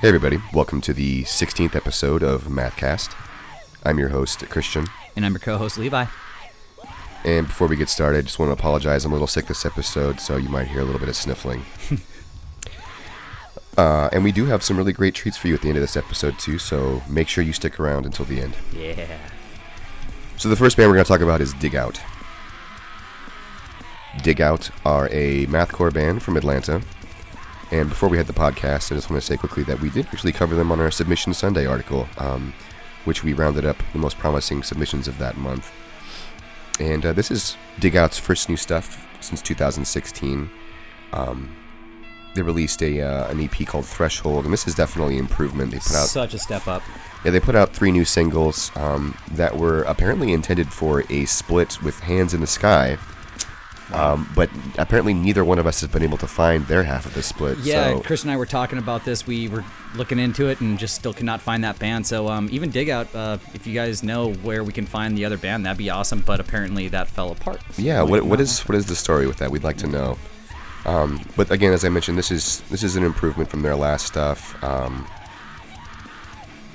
Hey, everybody. Welcome to the 16th episode of Mathcast. I'm your host, Christian. And I'm your co host, Levi. And before we get started, I just want to apologize. I'm a little sick this episode, so you might hear a little bit of sniffling. uh, and we do have some really great treats for you at the end of this episode, too, so make sure you stick around until the end. Yeah. So, the first band we're going to talk about is Dig Out. Dig Out are a mathcore band from Atlanta. And before we had the podcast, I just want to say quickly that we did actually cover them on our Submission Sunday article, um, which we rounded up the most promising submissions of that month. And uh, this is Dig Out's first new stuff since 2016. Um, they released a uh, an EP called Threshold, and this is definitely improvement. They put out Such a step up. yeah, they put out three new singles um, that were apparently intended for a split with Hands in the Sky. Um, but apparently, neither one of us has been able to find their half of the split. Yeah, so Chris and I were talking about this. We were looking into it and just still could not find that band. So um, even dig out, uh, if you guys know where we can find the other band, that'd be awesome. But apparently that fell apart. yeah, what, what is what is the story with that? We'd like to know. Um, but again, as I mentioned, this is this is an improvement from their last stuff. Um,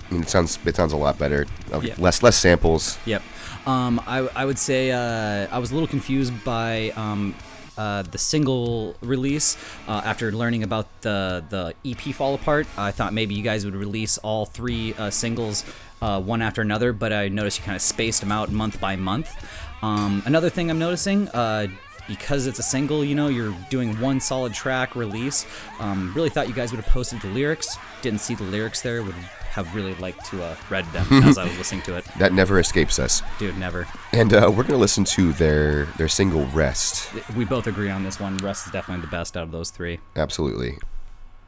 I mean, it sounds it sounds a lot better. Uh. Less less samples. Yep. Um, I, I would say uh, I was a little confused by um, uh, the single release uh, after learning about the the EP Fall Apart. I thought maybe you guys would release all three uh, singles uh, one after another, but I noticed you kind of spaced them out month by month. Um, another thing I'm noticing. Uh, because it's a single, you know, you're doing one solid track release. Um, really thought you guys would have posted the lyrics. Didn't see the lyrics there. Would have really liked to uh, read them as I was listening to it. That never escapes us. Dude, never. And uh, we're gonna listen to their their single "Rest." We both agree on this one. "Rest" is definitely the best out of those three. Absolutely.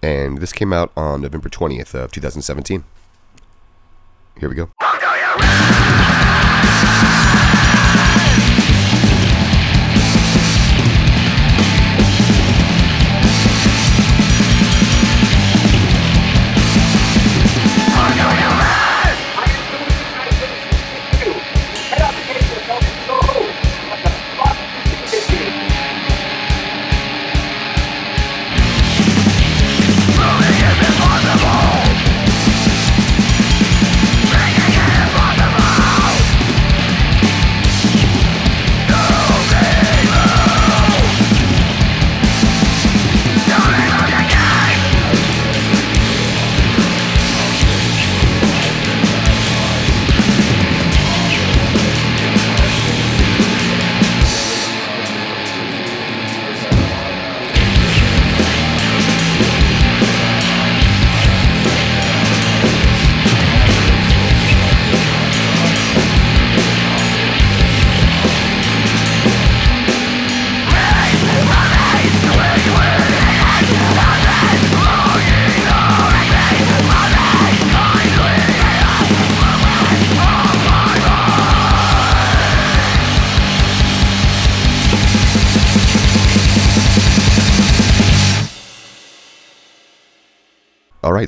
And this came out on November 20th of 2017. Here we go.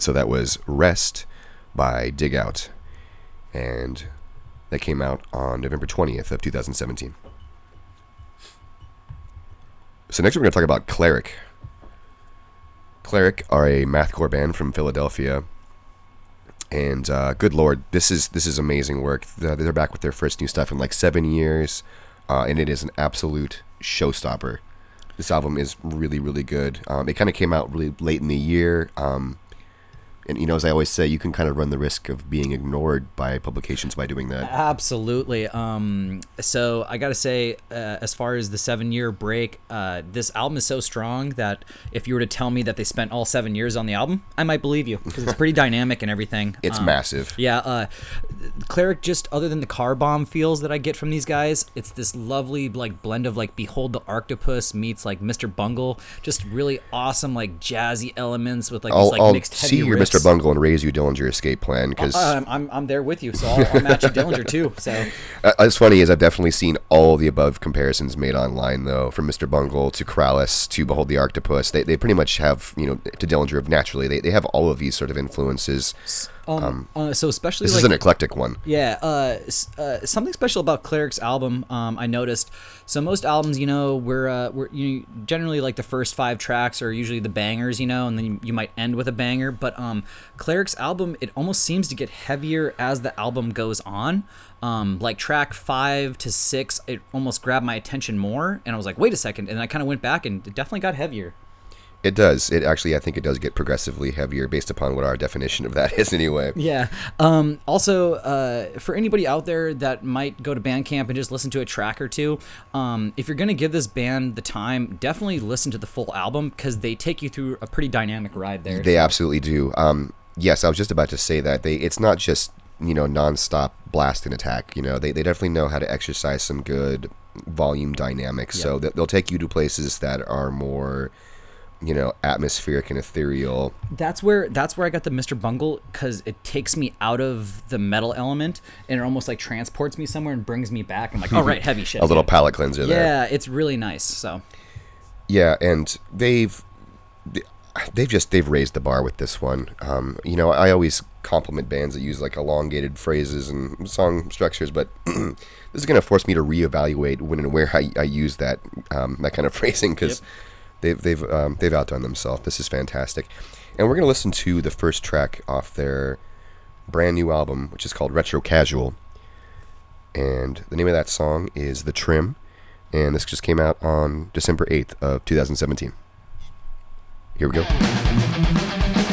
So that was "Rest" by Dig Out, and that came out on November 20th of 2017. So next we're going to talk about Cleric. Cleric are a mathcore band from Philadelphia, and uh, good lord, this is this is amazing work. They're back with their first new stuff in like seven years, uh, and it is an absolute showstopper. This album is really really good. Um, it kind of came out really late in the year. Um, and you know, as I always say, you can kind of run the risk of being ignored by publications by doing that. Absolutely. Um, so I gotta say, uh, as far as the seven-year break, uh, this album is so strong that if you were to tell me that they spent all seven years on the album, I might believe you because it's pretty dynamic and everything. It's Um, massive. Yeah, uh, Cleric just other than the car bomb feels that I get from these guys, it's this lovely like blend of like Behold the Arctopus meets like Mr. Bungle, just really awesome like jazzy elements with like I'll, these like I'll mixed see your riffs. Mr. Bungle and raise you Dillinger escape plan because Uh, I'm, I'm, I'm there with you, so I'll, I'll match you Dillinger too. So Uh, it's funny is I've definitely seen all the above comparisons made online though, from Mr. Bungle to Krallice to Behold the Arctopus. They, they pretty much have you know to Dillinger of naturally they, they have all of these sort of influences. Um, uh, so especially this like is an eclectic one. yeah, uh, uh, something special about Cleric's album. Um, I noticed. So most albums, you know, we're uh, we're you generally like the first five tracks are usually the bangers, you know, and then you, you might end with a banger. But um, Cleric's album, it almost seems to get heavier as the album goes on. Um, like track five to six, it almost grabbed my attention more, and I was like, wait a second, and I kind of went back, and it definitely got heavier. It does. It actually, I think it does get progressively heavier based upon what our definition of that is, anyway. Yeah. Um, also, uh, for anybody out there that might go to Bandcamp and just listen to a track or two, um, if you're going to give this band the time, definitely listen to the full album because they take you through a pretty dynamic ride there. They absolutely do. Um, yes, I was just about to say that they. It's not just you know nonstop blast and attack. You know, they, they definitely know how to exercise some good volume dynamics. So they'll take you to places that are more, you know, atmospheric and ethereal. that's where that's where I got the Mr. Bungle because it takes me out of the metal element and it almost like transports me somewhere and brings me back. I'm like, all right, heavy shit. A little dude." palate cleanser there. Yeah, it's really nice. So Yeah, and they've they've just they've raised the bar with this one. Um, you know, I always compliment bands that use like elongated phrases and song structures, but this is going to force me to reevaluate when and where I, I use that um, that kind of phrasing because they've they've um, they've outdone themselves. This is fantastic, and we're to listen to the first track off their brand new album, which is called Retro Casual, and the name of that song is The Trim, and this just came out on December eighth of two thousand seventeen. Here we go.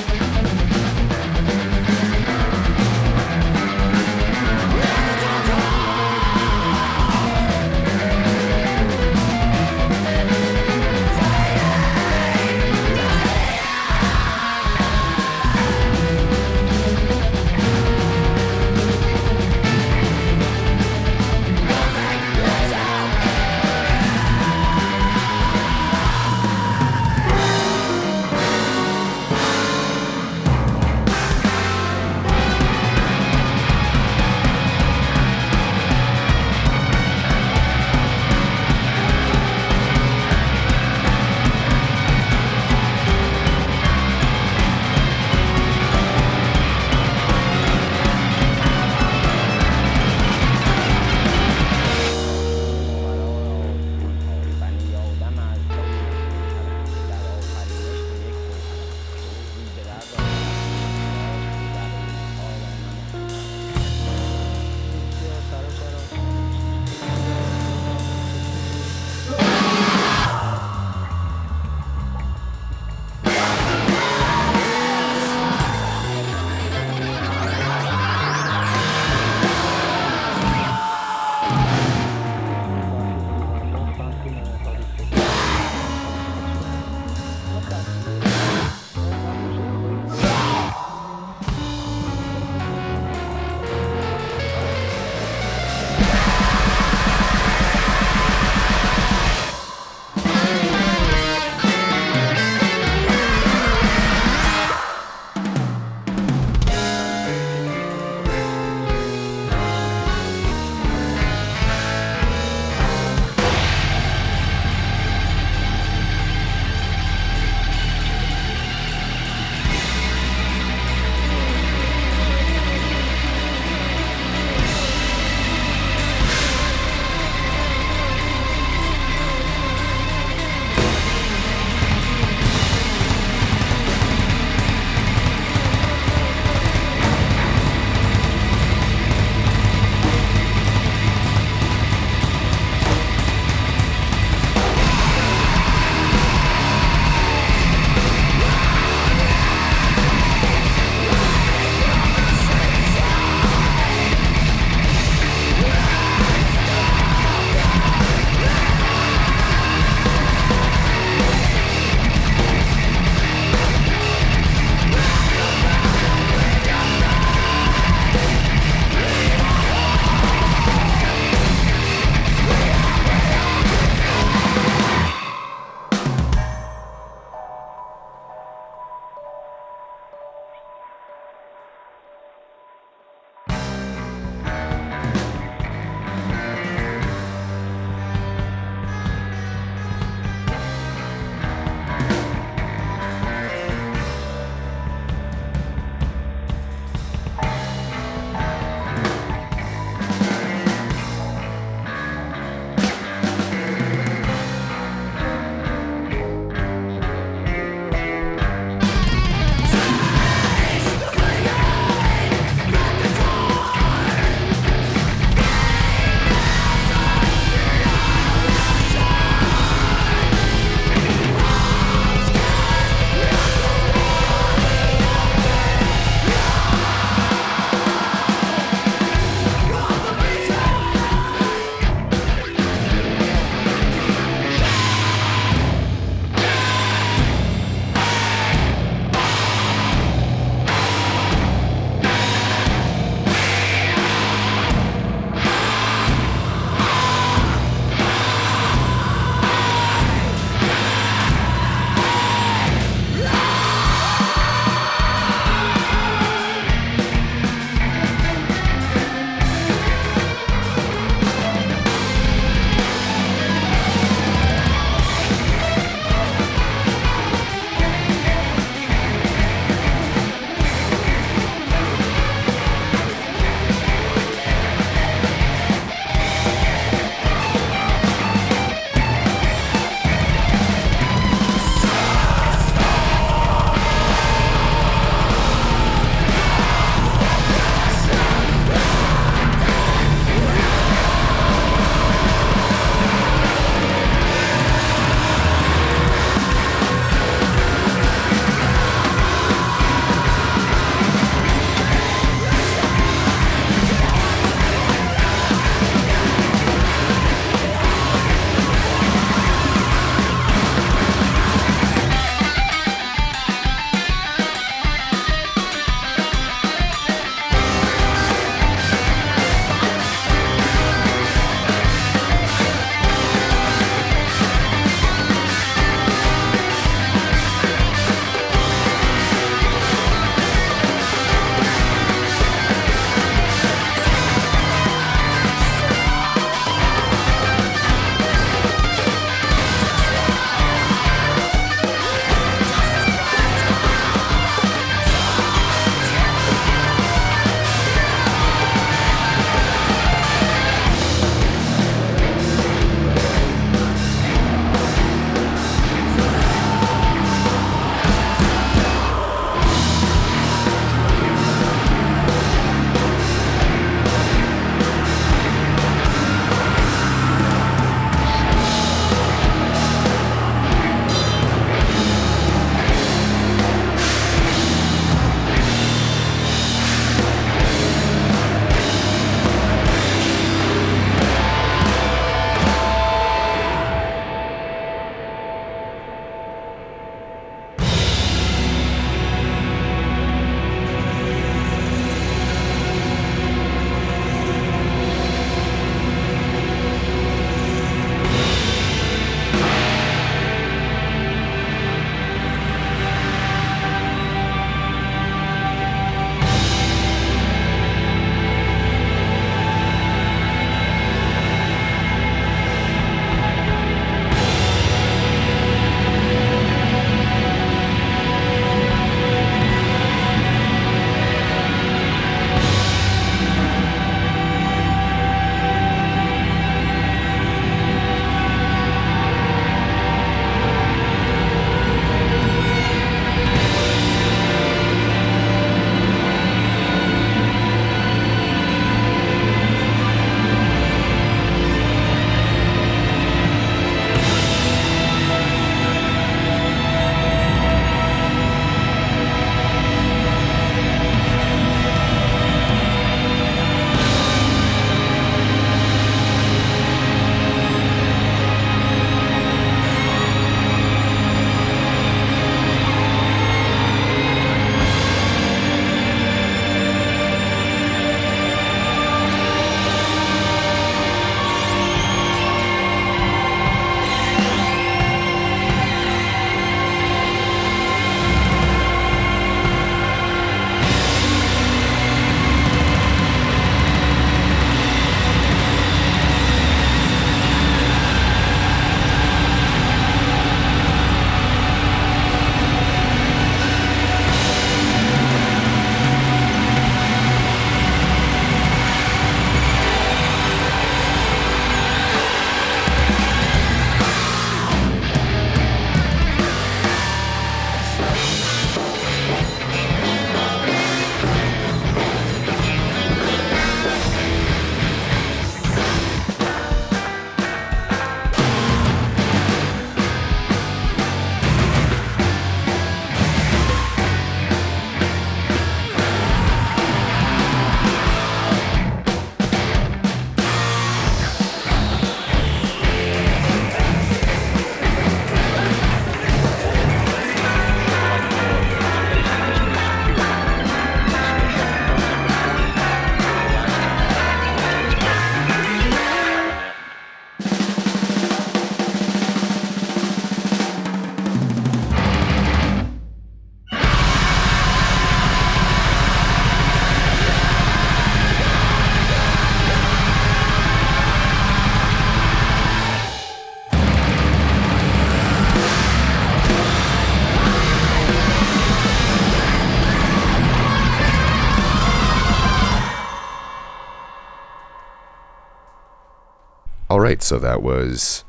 So that was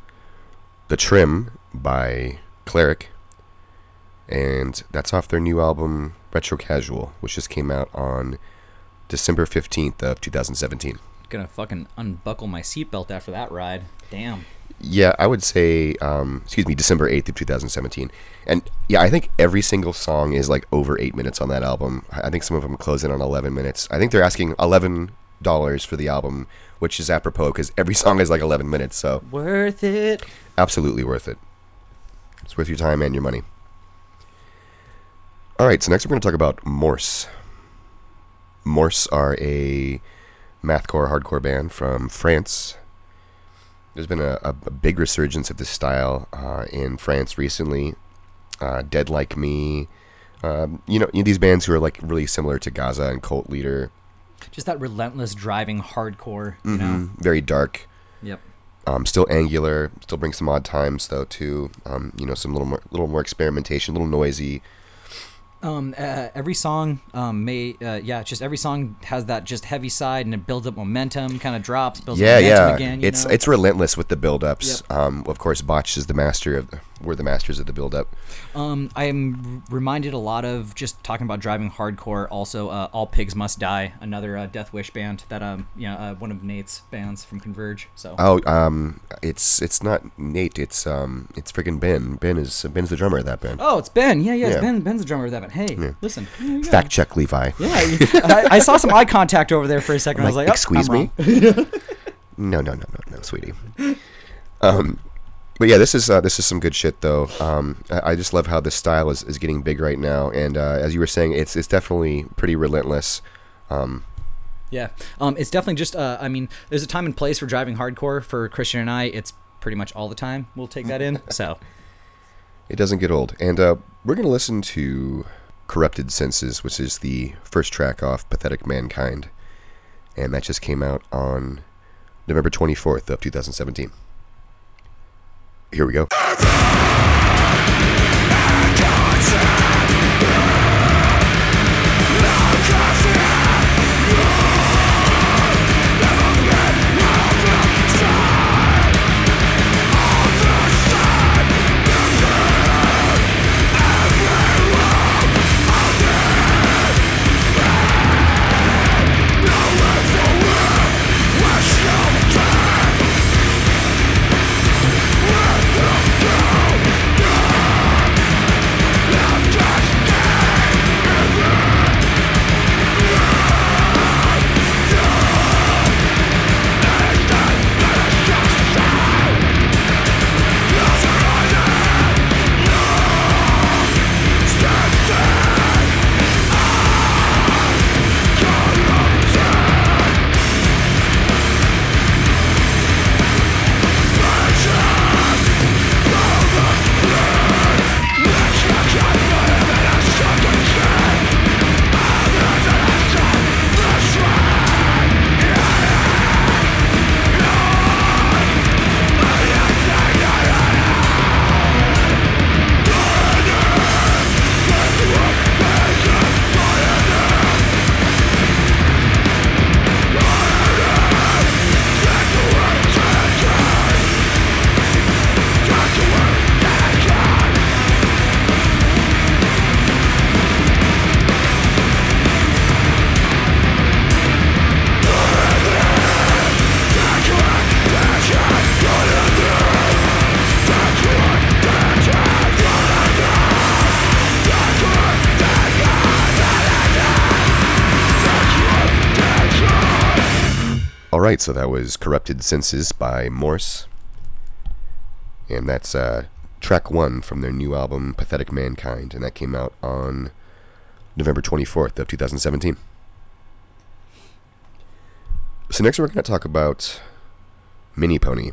The Trim by Cleric. And that's off their new album, Retro Casual, which just came out on December 15th of 2017. Gonna fucking unbuckle my seatbelt after that ride. Damn. Yeah, I would say, um, excuse me, December 8th of 2017. And yeah, I think every single song is like over eight minutes on that album. I I think some of them close in on 11 minutes. I think they're asking $11 for the album, which is apropos because every song is like 11 minutes. So Worth it. absolutely worth it. It's worth your time and your money. All right, so next we're going to talk about Morse. Morse are a mathcore hardcore band from France. There's been a, a, a big resurgence of this style uh, in France recently. Uh, Dead Like Me, um, you know, you know, these bands who are like really similar to Gaza and Cult Leader, Just that relentless driving hardcore, you know. Mm, very dark. Yep. Um, still angular, still brings some odd times though too. Um, you know, some little more, little more experimentation, a little noisy. Um, uh, every song, um, may, uh, yeah, just every song has that just heavy side and it builds up momentum, kind of drops, builds yeah, up momentum yeah. again. It's know? it's relentless with the build-ups. Yep. Um, of course, Botch is the master of. We're the masters of the build-up. Um, I am reminded a lot of just talking about driving hardcore. Also, uh, All Pigs Must Die, another uh, Deathwish band that um, yeah, uh, one of Nate's bands from Converge. So Oh, um, it's it's not Nate. It's um, it's freaking Ben. Ben is Ben's the drummer of that band. Oh, it's Ben. Yeah, yeah, it's Yeah. Ben. Ben's the drummer of that band. Hey, listen. Here you. Fact check, Levi. Yeah, I, I saw some eye contact over there for a second. I was like, oh, excuse me? wrong." No, no, no, no, no, sweetie. Um, but yeah, this is uh, this is some good shit though. Um, I, I just love how this style is, is getting big right now, and uh, as you were saying, it's it's definitely pretty relentless. Um, Yeah, um, it's definitely just. Uh, I mean, there's a time and place for driving hardcore. For Christian and I, it's pretty much all the time. We'll take that in. So it doesn't get old, and uh, we're gonna listen to "Corrupted Senses," which is the first track off "Pathetic Mankind," and that just came out on November 24th of 2017. Here we go. Right, so that was Corrupted Senses by Morse. And that's uh, track one from their new album, Pathetic Mankind. And that came out on November 24th of 2017. So next we're going to talk about Mini Pony.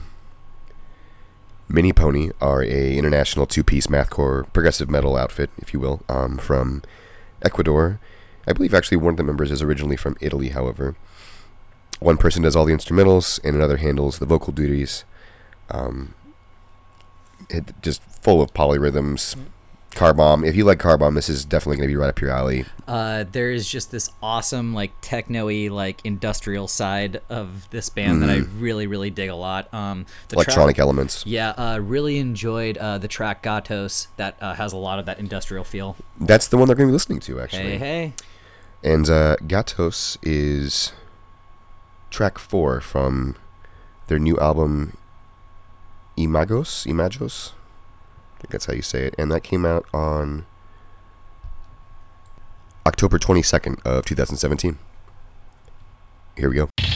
Mini Pony are a international two-piece mathcore progressive metal outfit, if you will, um, from Ecuador. I believe actually one of the members is originally from Italy, however. One person does all the instrumentals, and another handles the vocal duties. Um, it just full of polyrhythms, Car Bomb. If you like Car Bomb, this is definitely going to be right up your alley. Uh, there is just this awesome like techno-y like industrial side of this band that I really really dig a lot. Um, the track- Electronic elements. Yeah, uh, really enjoyed uh, the track Gatos. That uh, has a lot of that industrial feel. That's the one they're going to be listening to, actually. Hey, hey. And uh, Gatos is track four from their new album Imagos. Imagos? I think that's how you say it. And that came out on October 22nd of 2017. Here we go.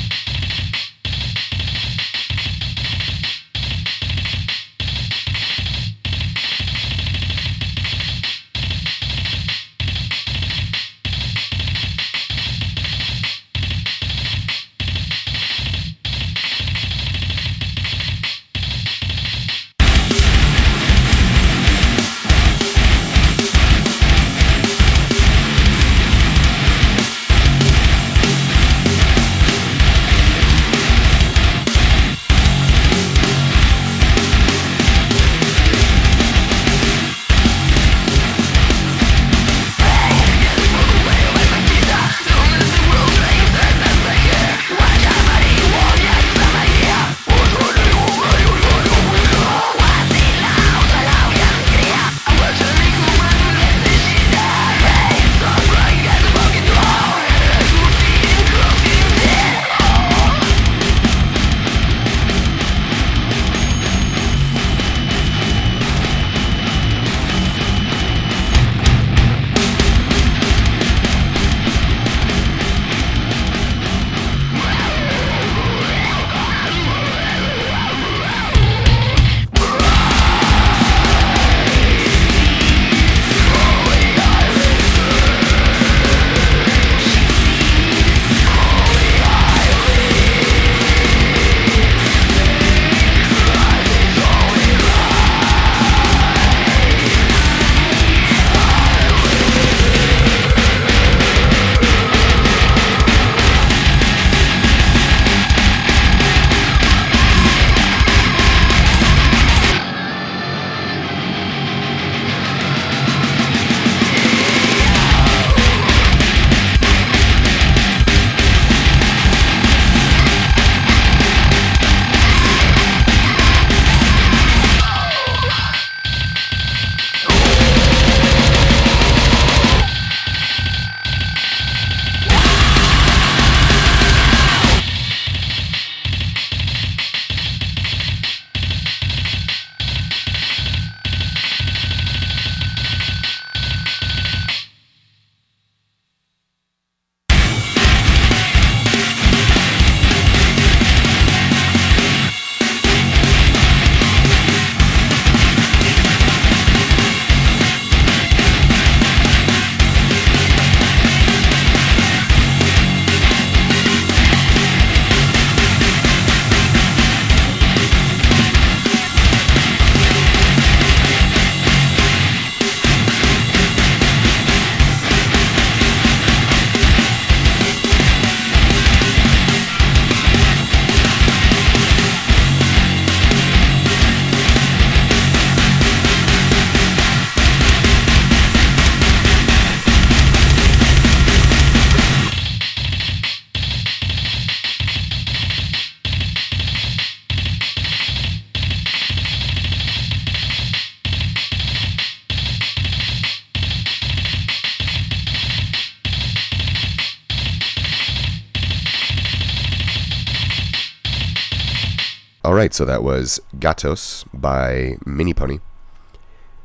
Right, so that was Gatos by Mini Pony,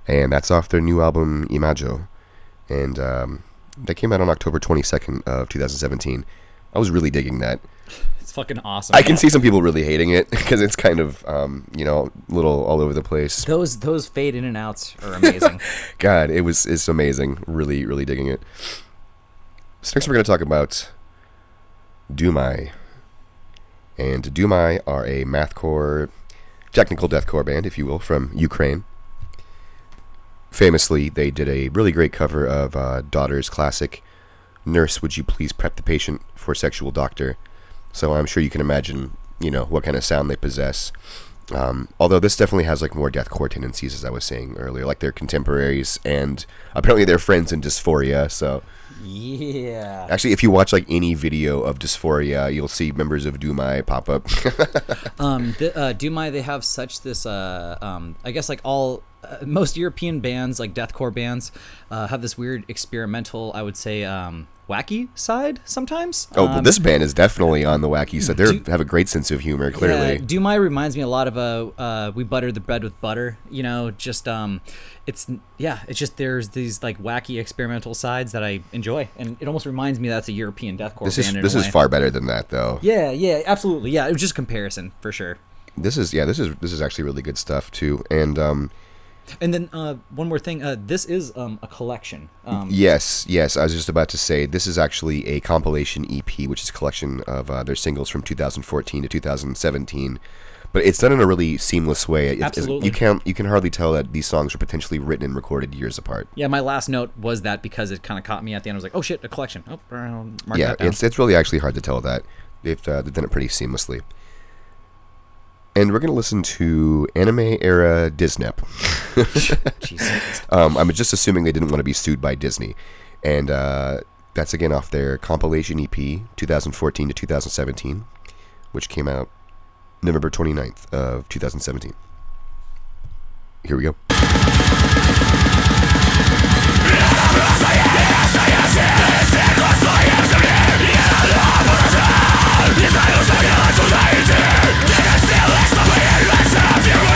and that's off their new album Imago, and um, that came out on October 22nd of 2017. I was really digging that. It's fucking awesome. I can see some people really hating it because it's kind of, um, you know, a little all over the place. those those fade in and outs are amazing. God, it was it's amazing. Really, really digging it. So next we're going to talk about Dumai. And Dumai are a mathcore, technical deathcore band, if you will, from Ukraine. Famously, they did a really great cover of uh, Daughter's classic, Nurse, Would You Please Prep the Patient for Sexual Doctor? So I'm sure you can imagine, you know, what kind of sound they possess. Um, although this definitely has like more deathcore tendencies, as I was saying earlier, like their contemporaries and apparently their friends in Dysphoria. So Yeah. actually, if you watch like any video of Dysphoria, you'll see members of Dumai pop up. Um, the, uh, Dumai, they have such this. Uh, um, I guess like all uh, most European bands, like deathcore bands, uh, have this weird experimental. I would say um, wacky side sometimes. oh, Um, this band is definitely on the wacky side. They have a great sense of humor, clearly. Yeah, Dumai reminds me a lot of uh, uh, we butter the bread with butter. You know, just um, it's yeah, it's just there's these like wacky experimental sides that I enjoy, and it almost reminds me that's a European deathcore This band. is this a is far better than that, though. Yeah, yeah, absolutely. Yeah, it was just comparison for sure. This is yeah, this is this is actually really good stuff too. And um, And then uh, one more thing, uh, this is um, a collection. Um, yes, yes, I was just about to say this is actually a compilation EP, which is a collection of uh, their singles from 2014 to 2017. But it's done in a really seamless way. Absolutely. you can't you can hardly tell that these songs are potentially written and recorded years apart. Yeah, my last note was that because it kind of caught me at the end. I was like, oh shit, a collection. Oh, mark yeah, that down. it's it's really actually hard to tell that. They've uh, they've done it pretty seamlessly. And we're gonna listen to anime era Disney. Um, I'm just assuming they didn't want to be sued by Disney, and uh, that's again off their compilation EP 2014 to 2017, which came out November 29th of 2017. Here we go. of you?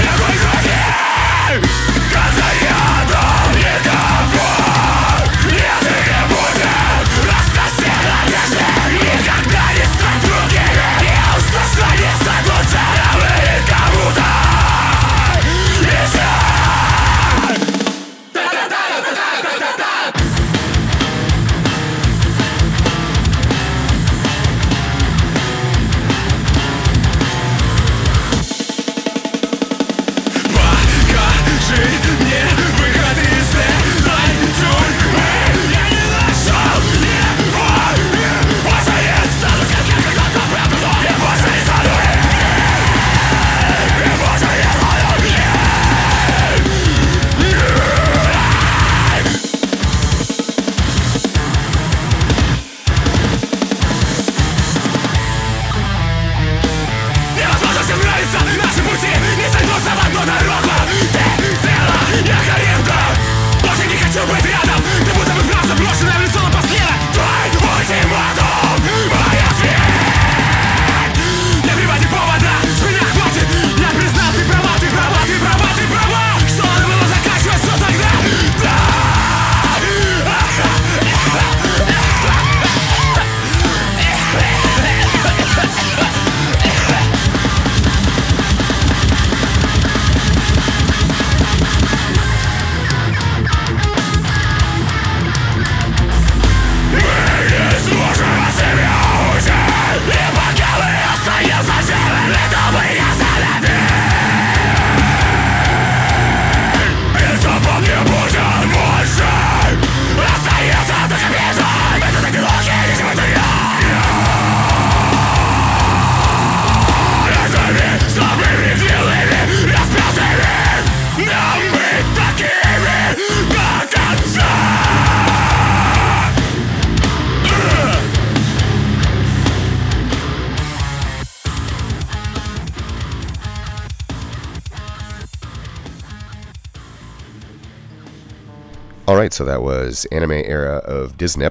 So that was anime era of Disney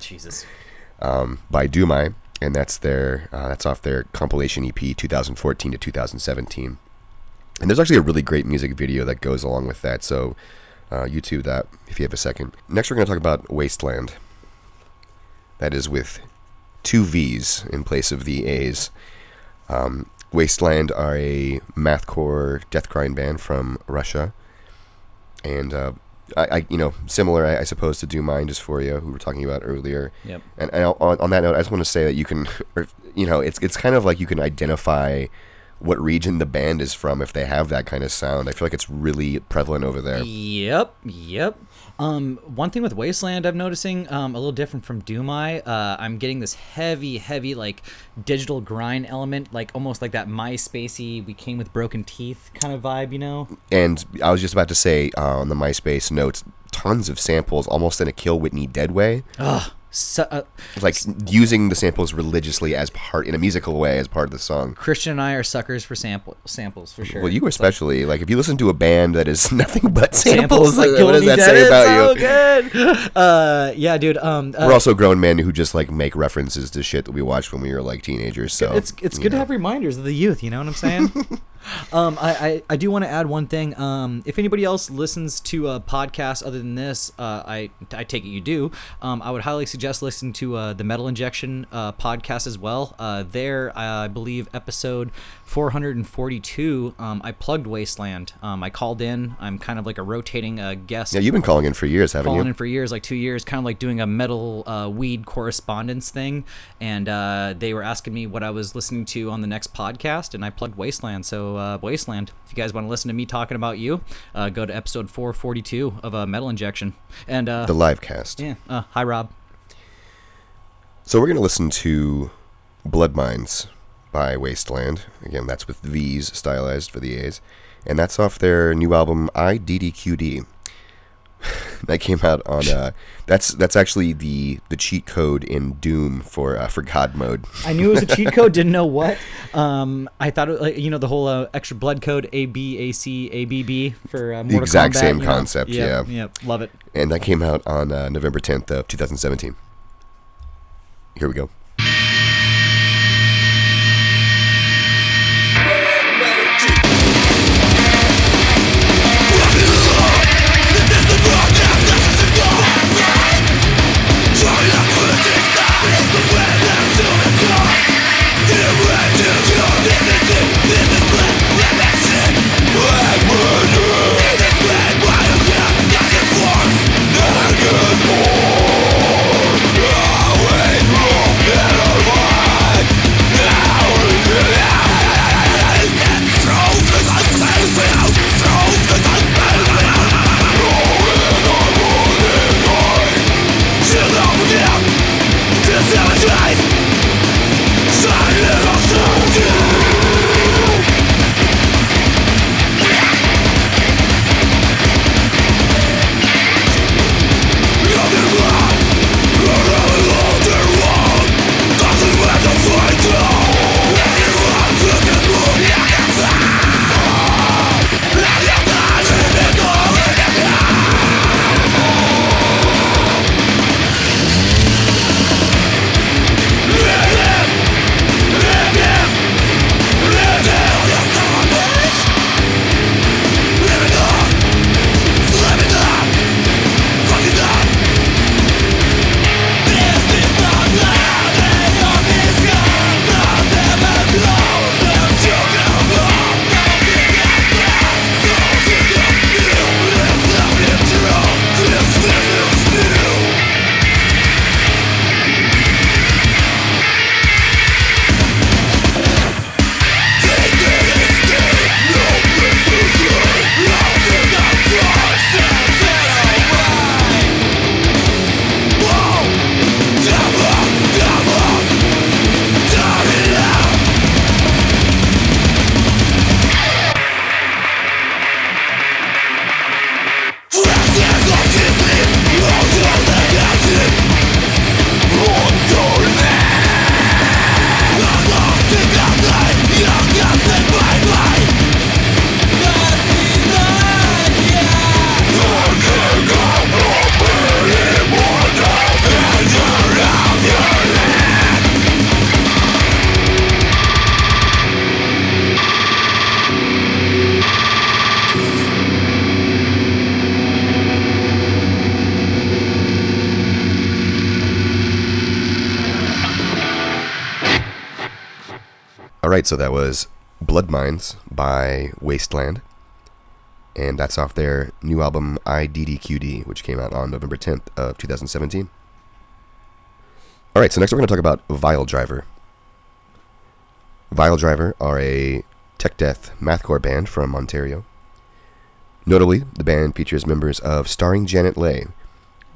Jesus. um, by Dumai, and that's their uh, that's off their compilation EP 2014 to 2017. And there's actually a really great music video that goes along with that. So uh, YouTube that if you have a second. Next, we're going to talk about Wasteland. That is with two V's in place of the A's. Um, Wasteland are a mathcore death grind band from Russia, and uh, I, I, you know, similar, I, I suppose, to Do Mind Dysphoria, who we were talking about earlier. Yep. And, and on, on that note, I just want to say that you can, or, you know, it's it's kind of like you can identify what region the band is from if they have that kind of sound. I feel like it's really prevalent over there. Yep, yep. Um, one thing with Wasteland I'm noticing um, a little different from Doomai. Uh, I'm getting this heavy, heavy like digital grind element, like almost like that MySpacey "We Came with Broken Teeth" kind of vibe, you know? And I was just about to say uh, on the MySpace notes, tons of samples, almost in a Kill Whitney Dead way. Ugh. So, uh, like using the samples religiously as part in a musical way as part of the song. Christian and I are suckers for sample samples for sure. Well, you It's like- especially like, if you listen to a band that is nothing but samples, samples like what does that say about so you? good. Uh, yeah, dude. Um, uh, We're also grown men who just like make references to shit that we watched when we were like teenagers. So it's it's good to have reminders of the youth. You know what I'm saying? um, I, I I do want to add one thing. Um, if anybody else listens to a podcast other than this, uh, I I take it you do. Um, I would highly suggest listening to uh, the Metal Injection uh, podcast as well. Uh, there, I believe episode 442. Um, I plugged Wasteland. Um, I called in. I'm kind of like a rotating uh, guest Yeah, you've been calling in for years, haven't calling you? Calling in for years, like two years, kind of like doing a metal uh, weed correspondence thing. And uh, they were asking me what I was listening to on the next podcast, and I plugged Wasteland. So, uh, Wasteland, if you guys want to listen to me talking about you, uh, go to episode 442 of uh, Metal Injection. And uh, the live cast. yeah, uh, hi, Rob. So we're gonna listen to Blood Mines by Wasteland. Again, that's with V's stylized for the A's, and that's off their new album IDDQD. that came out on. Uh, that's that's actually the the cheat code in Doom for uh, for God mode. I knew it was a cheat code, didn't know what. Um, I thought, it, like, you know, the whole uh, extra blood code A B A C A B B for uh, Mortal exact Kombat, same know? concept, Yep, yeah. Yep, love it. and that came out on uh, November 10th of 2017. Here we go. So that was Blood Mines by Wasteland, and that's off their new album IDDQD, which came out on November 10th of 2017. All right, so next we're going to talk about Vile Driver. Vile Driver are a tech death mathcore band from Ontario. Notably, the band features members of Starring Janet Leigh,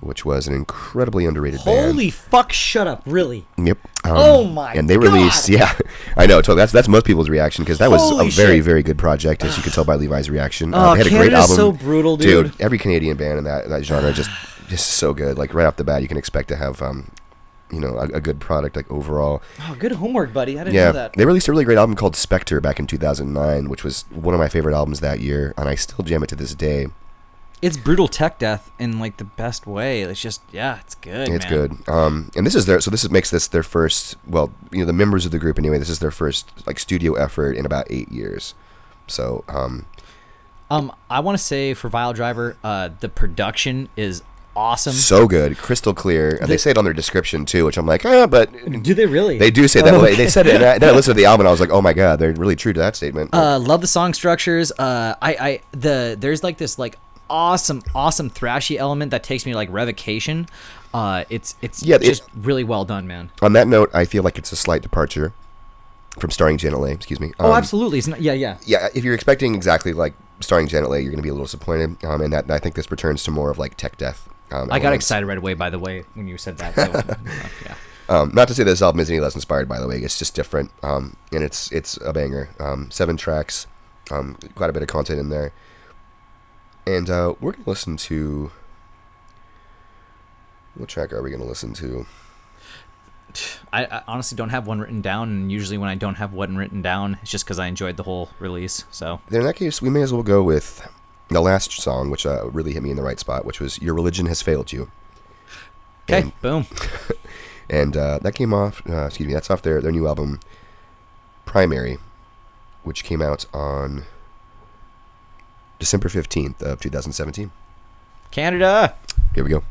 which was an incredibly underrated band. Holy fuck! Shut up! Really? Yep. Um, Oh my And they released, yeah, I know. Totally. That's that's most people's reaction because that was Holy a very shit. very good project, as you could tell by Levi's reaction. Oh, they had a great album. so brutal, dude. Every Canadian band in that that genre just just so good. Like right off the bat, you can expect to have um, you know, a, a good product like overall. Oh, good homework, buddy. I didn't Yeah, know that. they released a really great album called Spectre back in 2009, which was one of my favorite albums that year, and I still jam it to this day. It's brutal tech death in like the best way. It's just yeah, it's good. It's man. good. Um, and this is their so this is, makes this their first. Well, you know, the members of the group anyway. This is their first like studio effort in about eight years. So, um, Um, I want to say for Vile Driver, uh, the production is awesome. so good, crystal clear. And they say it on their description too, which I'm like, ah, but Do they really? they do say that. They- They said it, and I, then I listened to the album, and I was like, oh my god, they're really true to that statement. Uh, love the song structures. Uh, I, I, the there's like this like awesome, awesome thrashy element that takes me to like Revocation. Uh, it's it's Yeah, it- just really well done, man. on that note, I feel like it's a slight departure from starring Janet Leigh. Excuse me. Oh, Um, absolutely. It's not, yeah, yeah. yeah, if you're expecting exactly like starring Janet Leigh, you're going to be a little disappointed. Um, and that I think this returns to more of like tech death. Um, I got excited right away. By the way, when you said that. So, uh, yeah. Um, not to say this album is any less inspired, by the way. It's just different, um, and it's it's a banger. Um, seven tracks, um, quite a bit of content in there, and uh, we're gonna listen to. What track are we gonna listen to? I, I honestly don't have one written down, and usually when I don't have one written down, it's just because I enjoyed the whole release. So Then in that case, we may as well go with the last song, which uh, really hit me in the right spot, which was "Your Religion Has Failed You." okay, And- boom. and uh, that came off. Uh, excuse me, that's off their their new album, Primary, which came out on December fifteenth of two thousand seventeen. Canada. Here we go.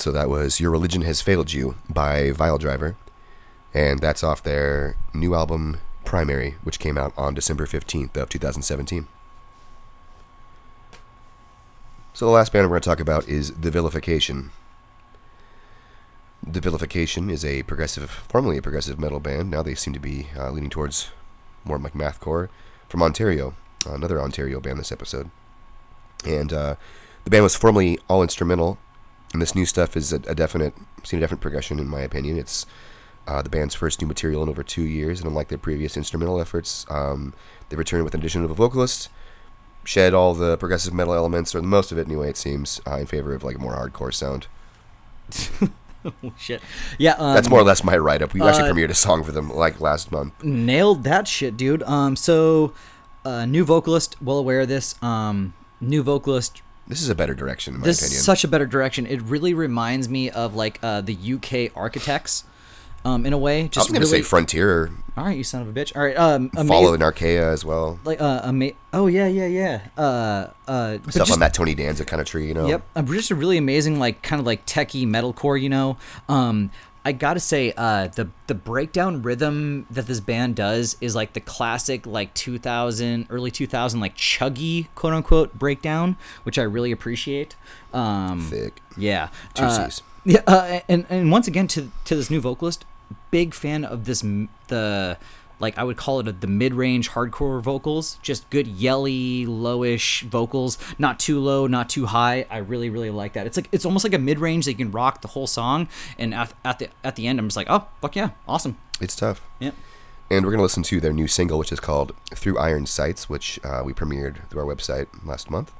Right, so that was "Your Religion Has Failed You" by Vile Driver, and that's off their new album "Primary," which came out on December fifteenth of two thousand seventeen. So the last band we're going to talk about is The Vilification. The Vilification is a progressive, formerly a progressive metal band. Now they seem to be uh, leaning towards more like mathcore from Ontario. Another Ontario band this episode, and uh, the band was formerly all instrumental, and this new stuff is a, a definite, seen a definite progression in my opinion. It's uh, the band's first new material in over two years, and unlike their previous instrumental efforts, um, they returned with an addition of a vocalist, shed all the progressive metal elements, or the most of it anyway, it seems, uh, in favor of like a more hardcore sound. Oh, shit. Yeah. Um, That's more or less my write up. We actually uh, premiered a song for them like last month. nailed that shit, dude. Um, so, uh, new vocalist, well aware of this. Um, new vocalist. This is a better direction, in my This opinion. is such a better direction. It really reminds me of like uh, the UK Architects, um, in a way. I was Just going to really. say Frontier, All right, you son of a bitch. All right. Um, ama- Follow as well. like uh, ama- Oh yeah, yeah, yeah. Uh, uh, Stuff just- on that Tony Danza kind of tree, you know? Yep, uh, just a really amazing, like kind of like techie metalcore. You know, um, I gotta say, uh, the the breakdown rhythm that this band does is like the classic, like 2000, early 2000, like chuggy quote unquote breakdown, which I really appreciate. Um, Thick. yeah, Two uh, Cs. Yeah, uh, and and once again to to this new vocalist, big fan of this the like I would call it a, the mid-range hardcore vocals, just good yelly, lowish vocals, not too low, not too high. I really really like that. It's like it's almost like a mid-range that you can rock the whole song, and at, at the at the end I'm just like, oh fuck yeah, awesome. It's tough. Yeah. And we're going to listen to their new single, which is called Through Iron Sights, which uh, we premiered through our website last month.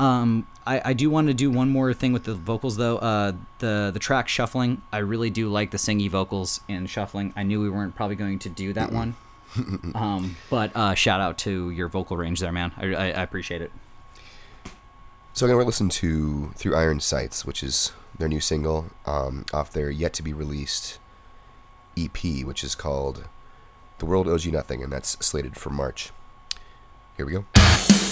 Um, I, I do want to do one more thing with the vocals though. Uh, the the track shuffling, I really do like the singy vocals in shuffling. I knew we weren't probably going to do that one. um, but uh, shout out to your vocal range there, man. I, I, I appreciate it. So we're going to listen to Through Iron Sights, which is their new single um, off their yet to be released EP, which is called The World Owes You Nothing, and that's slated for March. Here we go.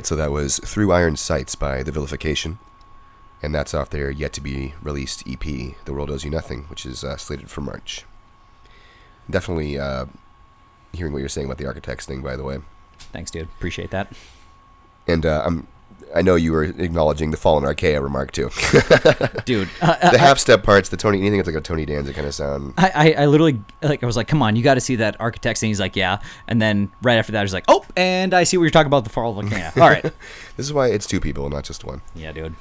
Right, so that was Through Iron Sights by The Vilification. And that's off their yet to be released EP, The World Owes You Nothing, which is uh, slated for March. Definitely uh, hearing what you're saying about the Architects thing, by the way. Thanks, dude. Appreciate that. And uh, I'm, I know you were acknowledging the Fallen Archaea remark too. Dude, uh, the half step parts, the Tony, anything that's like a Tony Danza kind of sound. I, I, I literally like I was like, come on, you got to see that architects, and he's like, yeah. And then right after that, he's like, oh, and I see what you're talking about the fall volcano. All right, This is why it's two people, not just one. yeah, dude.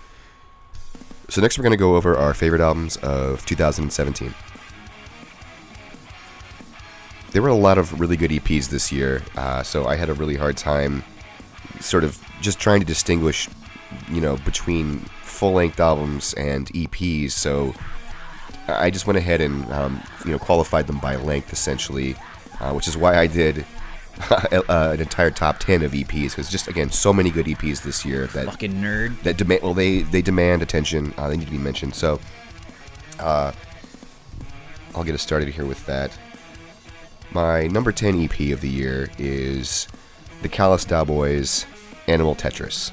So next we're going to go over our favorite albums of 2017. There were a lot of really good EPs this year, uh, so I had a really hard time sort of just trying to distinguish, you know, between full-length albums and EPs. So I just went ahead and um, you know qualified them by length essentially, uh, which is why I did uh, an entire top ten of EPs because just again so many good EPs this year that Fucking nerd. that demand well they they demand attention uh, they need to be mentioned so uh, i'll get us started here with that my number 10 ep of the year is the callous Boys animal tetris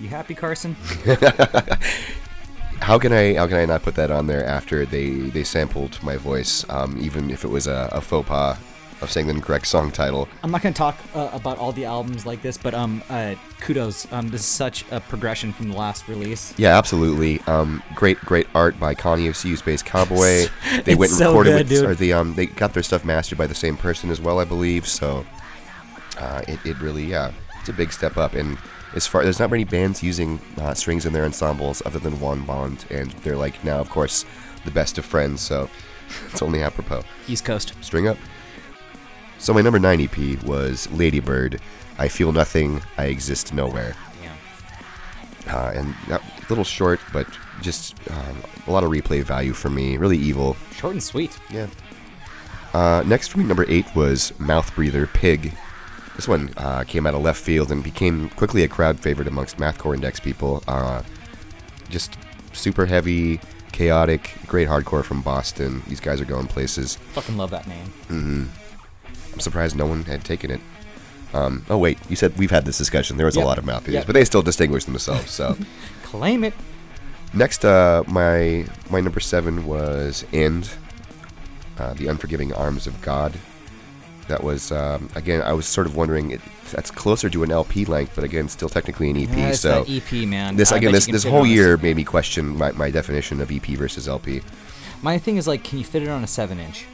You happy, Carson? how can i how can i not put that on there after they they sampled my voice um, even if it was a, a faux pas of saying the incorrect song title I'm not gonna talk uh, about all the albums like this, but um, uh, kudos. Um, this is such a progression from the last release. Yeah, absolutely. Um, great, great art by Connie of See You Space Cowboy. They went and so recorded good, with, or the um, they got their stuff mastered by the same person as well, I believe. So, uh, it, it really, yeah, it's a big step up. And as far there's not many bands using uh, strings in their ensembles other than one Bond, and they're like now, of course, the best of friends. So, it's only apropos. East Coast. String up. So my number nine EP was Ladybird. I feel nothing. I exist nowhere Yeah. uh, and a little short, but just um, a lot of replay value for me. Really evil. Short and sweet. Yeah. Uh, next for me, number eight was Mouth Breather Pig. This one uh, came out of left field and became quickly a crowd favorite amongst Mathcore Index people. Uh, just super heavy, chaotic, great hardcore from Boston. These guys are going places. Fucking love that name. I'm surprised no one had taken it. Um, oh wait, you said we've had this discussion. There was Yep. a lot of mouth breathers, Yep. but they still distinguish themselves. So. Claim it. Next, uh, my my number seven was "End," uh, the unforgiving arms of God. That was um, again. I was sort of wondering. It, that's closer to an LP length, but again, still technically an EP. Yeah, it's so EP, man. this I again, this this whole on a s- year made me question my, my definition of EP versus LP. My thing is like, can you fit it on a seven-inch?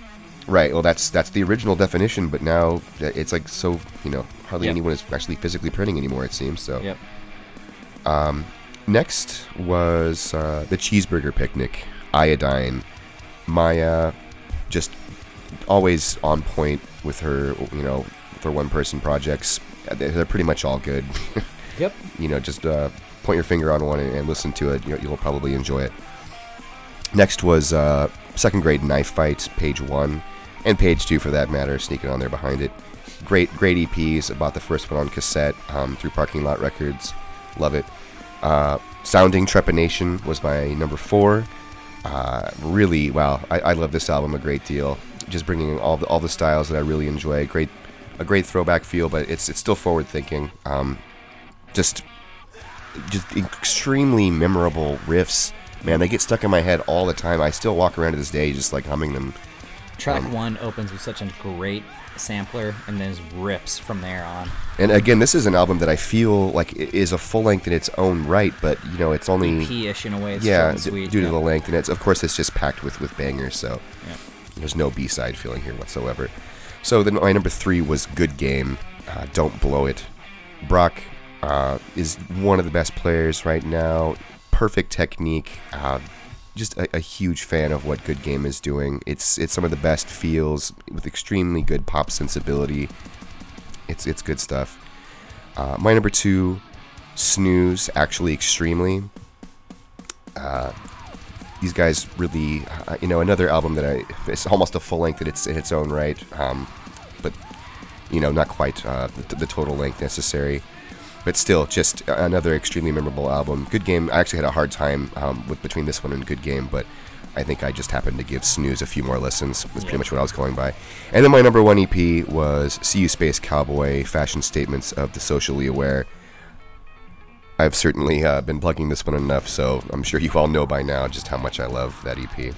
Right. Well, that's that's the original definition, but now it's like so you know hardly Yep. anyone is actually physically printing anymore. It seems so. Yep. Um, Next was uh, the cheeseburger picnic, iodine. Maya, just always on point with her, you know, for one person projects. Uh, They're pretty much all good. Yep. you know, just uh, point your finger on one and, and listen to it. You, you'll probably enjoy it. Next was uh, second grade knife fight, page one, and page two for that matter, sneaking on there behind it. Great, great EPs. I bought the first one on cassette um, through Parking Lot Records. Love it. Uh, Sounding Trepanation was my number four. Uh, really, wow, I, I love this album a great deal. Just bringing all the all the styles that I really enjoy. Great, a great throwback feel, but it's it's still forward thinking. Um, just just extremely memorable riffs. Man, they get stuck in my head all the time. I still walk around to this day just like humming them. Track Um, one opens with such a great sampler, and then rips from there on. And again, this is an album that I feel like is a full length in its own right, but you know, it's only P-ish in a way. It's yeah, sweet. due to the length, and it's of course it's just packed with with bangers. So Yeah. There's no B side feeling here whatsoever. So then my number three was Good Game. Uh, Don't blow it. Brock uh, is one of the best players right now. Perfect technique. Uh, just a, a huge fan of what Good Game is doing. It's it's some of the best feels with extremely good pop sensibility. It's it's good stuff. Uh, my number two, Snooze, actually extremely. These guys really, uh, you know, another album that I, it's almost a full length that its in its own right, um, but you know, not quite uh, the, the total length necessary. But still, just another extremely memorable album. Good game. I actually had a hard time um, with between this one and Good Game, but I think I just happened to give Snooze a few more listens. That's pretty much what I was going by. And then my number one EP was "See You Space Cowboy: Fashion Statements of the Socially Aware." I've certainly uh, been plugging this one enough, so I'm sure you all know by now just how much I love that EP.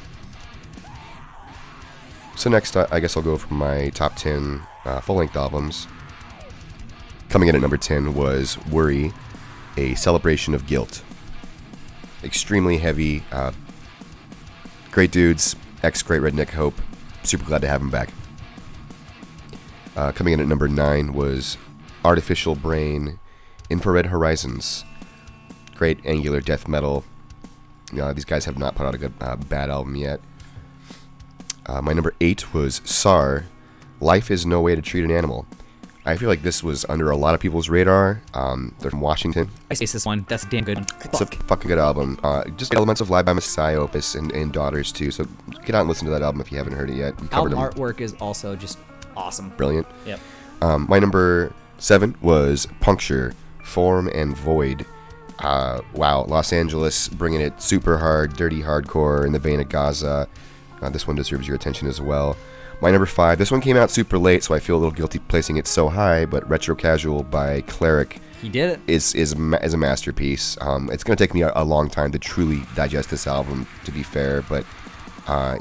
So next, I guess I'll go for my top 10 uh, full-length albums. Coming in at number 10 was Worry, a celebration of guilt. Extremely heavy, uh, great dudes, ex-great Redneck Hope. Super glad to have him back. Uh, coming in at number 9 was Artificial Brain, Infrared Horizons. Great angular death metal. Uh, these guys have not put out a good uh, bad album yet. Uh, my number eight was SAR, Life is No Way to Treat an Animal. I feel like this was under a lot of people's radar. Um, they're from Washington. I say this one. That's a damn good one. It's a fucking good album. Uh, just elements of Live by Messiah Opus and, and Daughters too. So get out and listen to that album if you haven't heard it yet. We Album them. artwork is also just awesome. Brilliant. Yep. Um, my number seven was Puncture, Form and Void. Uh, wow, Los Angeles bringing it super hard, dirty hardcore in the vein of Gaza. Uh, this one deserves your attention as well. My number five, this one came out super late, so I feel a little guilty placing it so high, but Retrocausal by Cleric He did it. is is ma- is a masterpiece. Um, it's gonna take me a, a long time to truly digest this album, to be fair, but uh,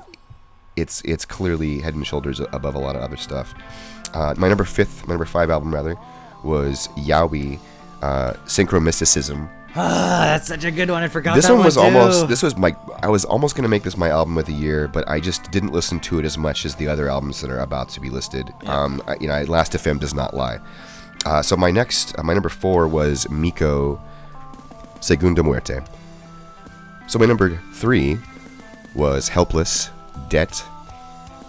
it's it's clearly head and shoulders above a lot of other stuff. Uh, my number fifth, my number five album rather, was Yowie, uh, Synchromysticism. Ah, that's such a good one. I forgot This that one was almost this was my I was almost gonna make this my album of the year, but I just didn't listen to it as much as the other albums that are about to be listed. Um, I, you know, Last FM does not lie. Uh, so my next, uh, my number four was Miko, Segunda Muerte. So my number three was Helpless, Debt.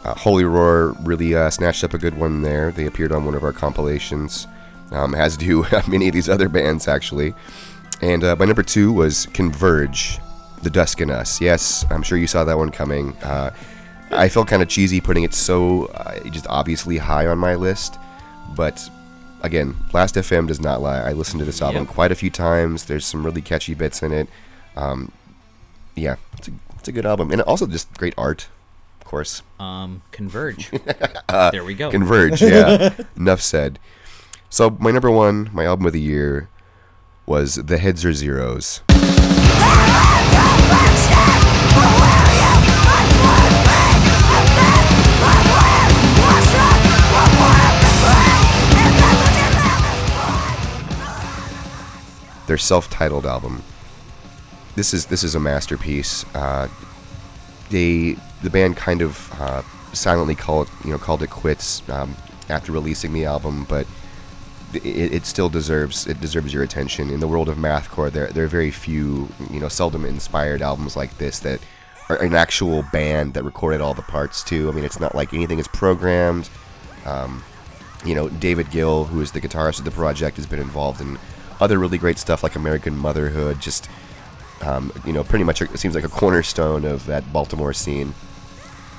Uh, Holy Roar really uh, snatched up a good one there. They appeared on one of our compilations, um, as do many of these other bands actually. And uh, my number two was Converge, The Dusk in Us. Yes, I'm sure you saw that one coming. Uh, I felt kind of cheesy putting it so uh, just obviously high on my list, but again, Last FM does not lie. I listened to this album Yep. quite a few times. There's some really catchy bits in it. Um, yeah, it's a, it's a good album, and also just great art, of course. Um, Converge. Uh, there we go. Converge, yeah. Enough said. So my number one, my album of the year, was The Heads Are Zeros. Their self-titled album. This is this is a masterpiece. Uh, they the band kind of uh, silently called you know called it quits um, after releasing the album, but it, it still deserves it deserves your attention. In the world of mathcore, there there are very few you know seldom inspired albums like this that are an actual band that recorded all the parts too. I mean, it's not like anything is programmed. Um, you know, David Gill, who is the guitarist of the project, has been involved in other really great stuff like American Motherhood. Just um, you know, pretty much it seems like a cornerstone of that Baltimore scene.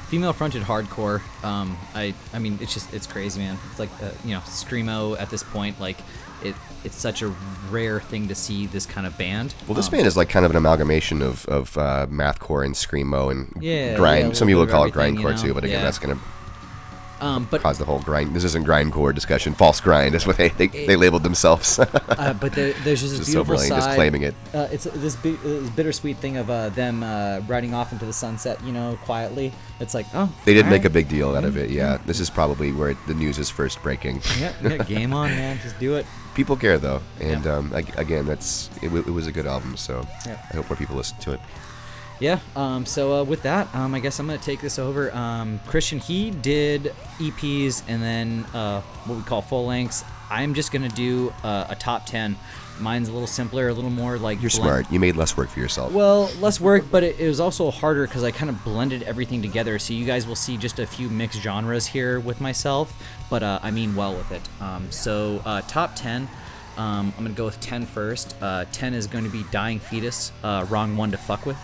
Female fronted hardcore. Um, I I mean it's just it's crazy, man. It's like uh, you know screamo at this point. Like it it's such a rare thing to see this kind of band. Well, this Um, band is like kind of an amalgamation of, of uh, mathcore and screamo and Yeah, grind. yeah, Some people call it everything, you grindcore too, but again, Yeah. that's gonna Um, but cause the whole grind. This isn't grindcore discussion. False grind is what they they, they labeled themselves. uh, but there, there's just this Just so beautiful brilliant, just claiming it. Uh, it's this, bi- this bittersweet thing of uh, them uh, riding off into the sunset, you know, quietly. It's like, oh, they did make a big deal out of it. Yeah, this is probably where the news is first breaking. Yeah, yeah, game on, man. Just do it. People care though, and Yeah. um, ag- again, that's it, w- it was a good album. So Yeah. I hope more people listen to it. Yeah. Um, so uh, with that, um, I guess I'm gonna take this over. Um, Christian, he did EPs and then uh, what we call full lengths. I'm just gonna do uh, a top ten. Mine's a little simpler, a little more like You're blend- smart. You made less work for yourself. Well, less work, but it, it was also harder because I kind of blended everything together. So you guys will see just a few mixed genres here with myself, but uh, I mean well with it. Um, so uh, top ten. Um, I'm gonna go with 10 first. Uh, 10 is going to be Dying Fetus, uh, wrong one to fuck with.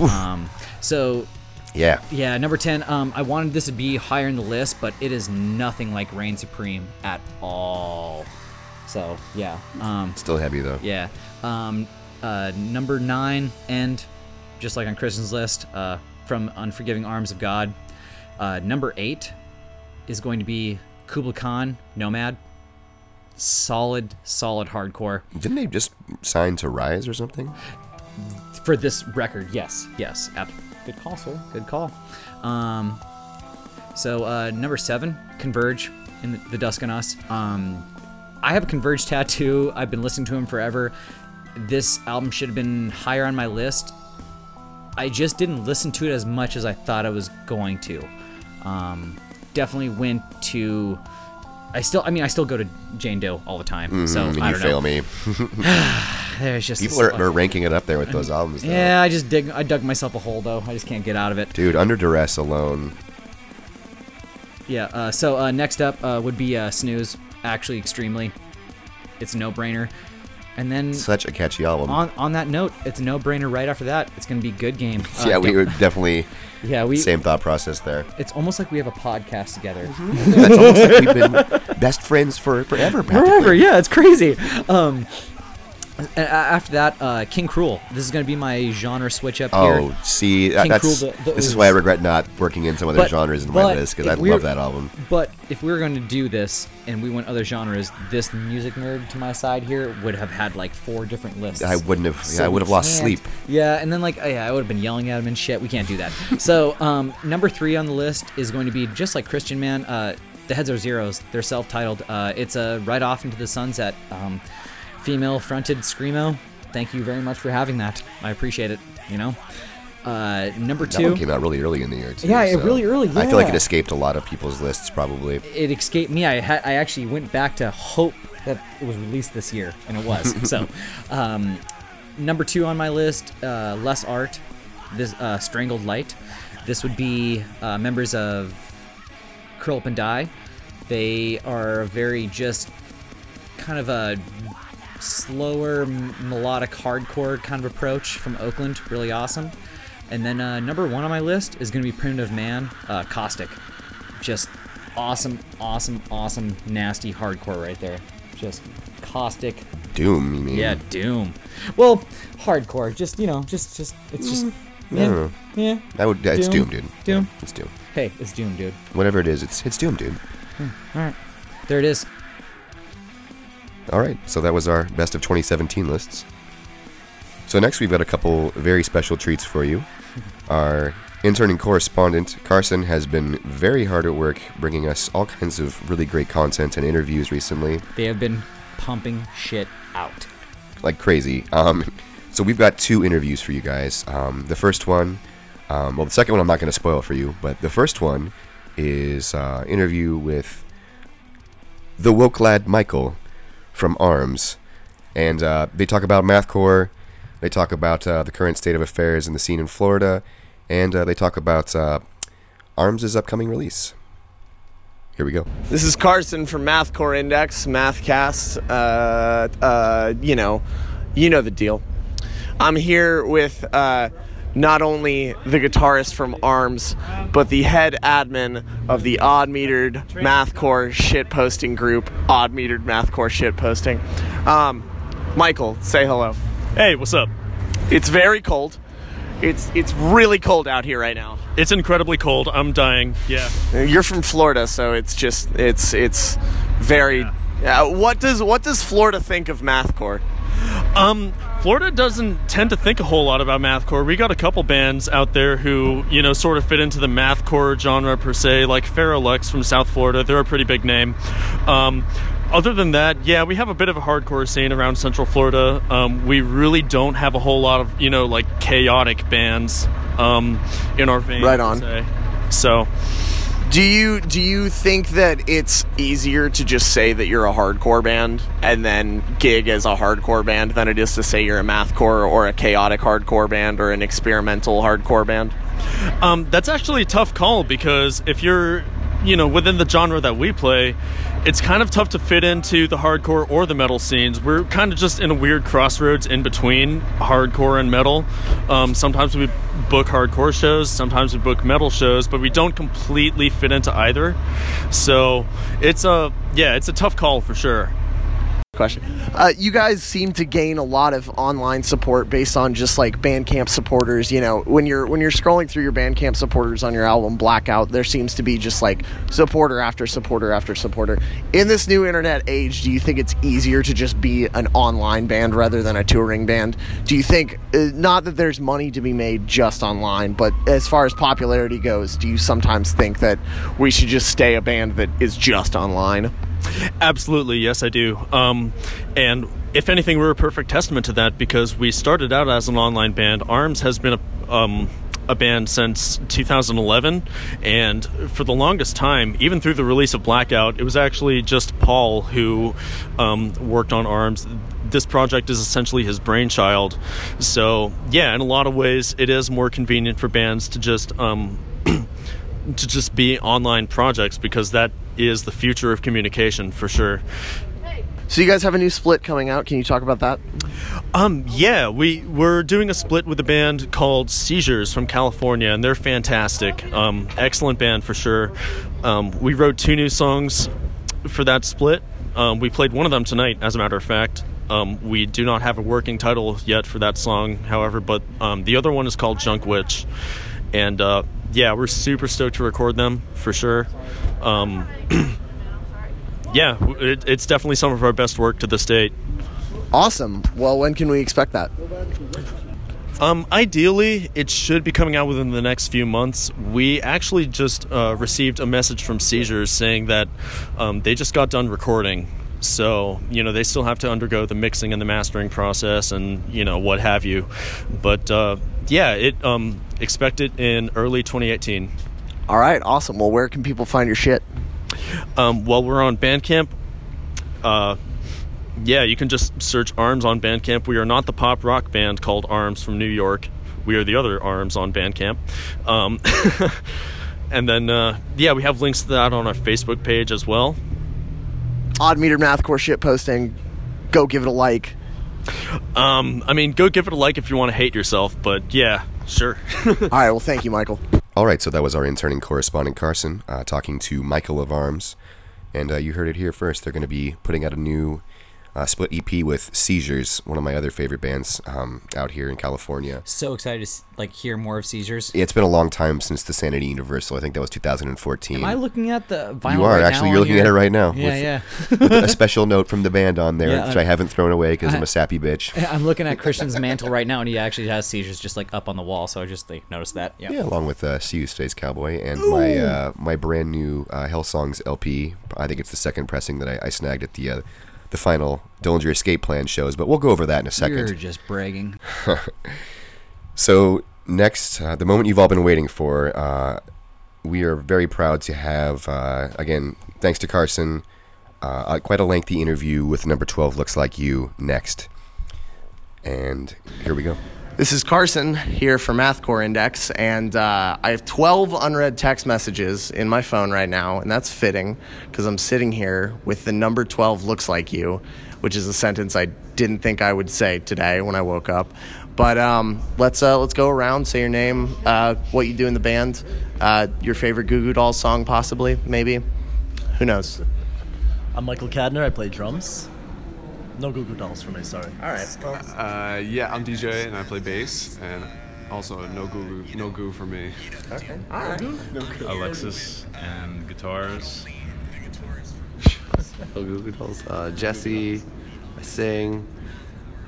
Um, so yeah. yeah, number 10. Um, I wanted this to be higher in the list, but it is nothing like Reign Supreme at all. So yeah. Um, Still heavy though. yeah. Um, uh, number nine, and just like on Christian's list, uh, from Unforgiving Arms of God. Uh, number eight is going to be Kublai Khan, Nomad. solid, solid hardcore. Didn't they just sign to Rise or something? For this record, yes, yes. ab- Good call, sir. Good call. Um, so uh, number seven, Converge in the, the Dusk on Us. Um, I have a Converge tattoo. I've been listening to him forever. This album should have been higher on my list. I just didn't listen to it as much as I thought I was going to. Um, definitely went to. I still, I mean, I still go to Jane Doe all the time. so Mm, and I you fail me. There's just People are, are ranking it up there with those albums. Though. yeah, I just dig. I dug myself a hole though. I just can't get out of it. Dude, Under Duress alone. Yeah. Uh, so uh, next up uh, would be uh, Snooze. Actually, extremely. It's a no-brainer. And then Such a catchy album. on on that note, it's a no-brainer. Right after that, it's gonna be Good Game. Uh, yeah, we don't- definitely Yeah, we. same thought process there. It's almost like we have a podcast together. That's almost like we've been best friends for forever. practically. Forever. Yeah, it's crazy. Um. A- After that, uh, King Cruel. This is gonna be my genre switch up here. Oh, see, King that's Cruel, the- the this is why I regret not working in some other But- genres in my list because I love that album. But if we were going to do this and we went other genres, this music nerd to my side here would have had like four different lists. I wouldn't have. So yeah, I would have lost sleep. Yeah, and then like oh, yeah, I would have been yelling at him and shit. We can't do that. so um, number three on the list is going to be just like Christian Man. Uh, the Heads Are Zeros. They're self-titled. Uh, it's a right off into the sunset. Um, female-fronted screamo. Thank you very much for having that. I appreciate it. You know. Uh, number That two. one came out really early in the year too. Yeah, so really early, I feel like it escaped a lot of people's lists probably. it escaped me. I had I actually went back to hope that it was released this year, and it was. so, um, number two on my list, uh, less art. This uh, strangled light. This would be uh, members of Curl Up and Die. They are very just kind of a slower m- melodic hardcore kind of approach from Oakland. Really awesome. And then uh, number one on my list is going to be Primitive Man, uh, Caustic. Just awesome, awesome, awesome, nasty hardcore right there. Just caustic. Doom, you mean? Yeah, Doom. Well, hardcore. Just you know, just just it's just yeah, yeah. That would. It's Doom. Doom, dude. Doom. Yeah, it's Doom. Hey, it's Doom, dude. Whatever it is, it's it's Doom, dude. All right, There it is. All right, so that was our best of 2017 lists. So next we've got a couple very special treats for you. Our interning correspondent Carson has been very hard at work bringing us all kinds of really great content and interviews recently, They have been pumping shit out. like crazy. Um, so we've got two interviews for you guys. Um, the first one, um, well, the second one I'm not going to spoil for you, but the first one is uh, interview with the woke lad Michael from Arms, and uh, they talk about mathcore. They talk about uh, the current state of affairs in the scene in Florida, and uh, they talk about uh, Arms' upcoming release. Here we go. This is Carson from Mathcore Index, Mathcast. Uh, uh, you know, you know the deal. I'm here with not only the guitarist from Arms, but the head admin of the odd metered Mathcore shit posting group, Odd Metered Mathcore Shit Posting. Um, Michael, say hello. Hey, what's up? It's very cold. It's it's really cold out here right now. It's incredibly cold. I'm dying. Yeah. You're from Florida, so it's just it's it's very. Uh, what does what does Florida think of mathcore? Um, Florida doesn't tend to think a whole lot about mathcore. We got a couple bands out there who, you know, sort of fit into the mathcore genre per se, like Ferrolux from South Florida. They're a pretty big name. Um, other than that, yeah, we have a bit of a hardcore scene around Central Florida. Um, we really don't have a whole lot of, you know, like chaotic bands um, in our vein. Right on. So, Do you do you think that it's easier to just say that you're a hardcore band and then gig as a hardcore band than it is to say you're a mathcore or a chaotic hardcore band or an experimental hardcore band? Um, that's actually a tough call because if you're, you know, within the genre that we play, it's kind of tough to fit into the hardcore or the metal scenes. We're kind of just in a weird crossroads in between hardcore and metal. Um, sometimes we book hardcore shows, sometimes we book metal shows, but we don't completely fit into either. So it's a yeah, it's a tough call for sure. Question. Uh, you guys seem to gain a lot of online support based on just like Bandcamp supporters. You know, when you're when you're scrolling through your Bandcamp supporters on your album Blackout, there seems to be just like supporter after supporter after supporter. In this new internet age, do you think it's easier to just be an online band rather than a touring band? Do you think uh, not that there's money to be made just online, but as far as popularity goes, do you sometimes think that we should just stay a band that is just online? Absolutely, yes, I do. Um, and if anything, we're a perfect testament to that because we started out as an online band. Arms has been a um, a band since 2011, and for the longest time, even through the release of Blackout, it was actually just Paul who um, worked on Arms. This project is essentially his brainchild. So, yeah, in a lot of ways, it is more convenient for bands to just um, to just be online projects because that is the future of communication for sure. So you guys have a new split coming out. Can you talk about that? Um, yeah, we we're doing a split with a band called Seizures from California, and they're fantastic. Um, excellent band for sure. Um, we wrote two new songs for that split. Um, we played one of them tonight, as a matter of fact. Um, we do not have a working title yet for that song, however, but um, the other one is called Junk Witch, and uh, yeah, we're super stoked to record them for sure. Um, yeah, it, it's definitely some of our best work to this date. Awesome. Well, when can we expect that? Um, ideally, it should be coming out within the next few months. We actually just uh, received a message from Seizures saying that um, they just got done recording. So, you know, they still have to undergo the mixing and the mastering process and, you know, what have you. But, uh, yeah, it um, expect it in early 2018. All right, awesome. Well, where can people find your shit? Um, while we're on Bandcamp, uh, yeah, you can just search Arms on Bandcamp. We are not the pop rock band called Arms from New York. We are the other Arms on Bandcamp. Um, and then, uh, yeah, we have links to that on our Facebook page as well. Odd meter mathcore shit posting. Go give it a like. Um, I mean, go give it a like if you want to hate yourself, but yeah, sure. All right, well, thank you, Michael. All right, so that was our interning correspondent Carson uh, talking to Michael of Arms, and uh, you heard it here first. They're going to be putting out a new uh, split EP with Seizures, one of my other favorite bands um, out here in California. So excited to like hear more of Seizures. It's been a long time since the Sanity Universal. I think that was 2014. Am I looking at the vinyl? you are right actually. You're looking here? at it right now. Yeah, with, yeah. with a special note from the band on there, Yeah, which I- I haven't thrown away because I'm a sappy bitch. I'm looking at Christian's mantle right now, and he actually has seizures just like up on the wall. So I just like, noticed that. Yeah. Yeah, along with uh, See You Space Cowboy and my uh, my brand new uh, Hell Songs LP. I think it's the second pressing that I, I snagged at the uh, the final Dillinger Escape Plan shows, but we'll go over that in a second. You're just bragging. So next, uh, the moment you've all been waiting for, uh, we are very proud to have uh, again, thanks to Carson, uh, quite a lengthy interview with number twelve. Looks like you next, and here we go. This is Carson here for Mathcore Index, and uh, I have 12 unread text messages in my phone right now, and that's fitting because I'm sitting here with the number 12 looks like you, which is a sentence I didn't think I would say today when I woke up. But um, let's uh, let's go around, say your name, uh, what you do in the band, uh, your favorite Goo Goo Dolls song, possibly, maybe. Who knows? I'm Michael Kadnar. I play drums. No Goo Goo Dolls for me, sorry. All right. Uh, yeah, I'm DJ and I play bass, and also no goo, no goo for me. Okay. No Goo. Alexis and guitars. Oh, Goo Goo Dolls. Uh, Jesse, I sing.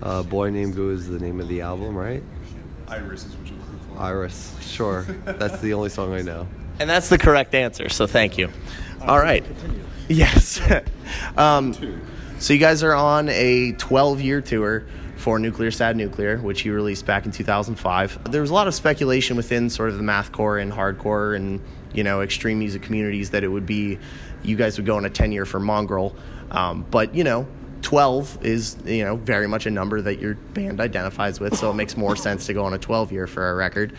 Uh, Boy Named Goo is the name of the album, right? Iris is what you're looking for. Iris, sure. That's the only song I know. And that's the correct answer, so thank you. All right. Yes. um, so you guys are on a 12 year tour for Nuclear Sad Nuclear, which you released back in 2005. There was a lot of speculation within sort of the mathcore and hardcore and you know extreme music communities that it would be you guys would go on a 10 year for Mongrel, um, but you know 12 is you know very much a number that your band identifies with, so it makes more sense to go on a 12 year for a record.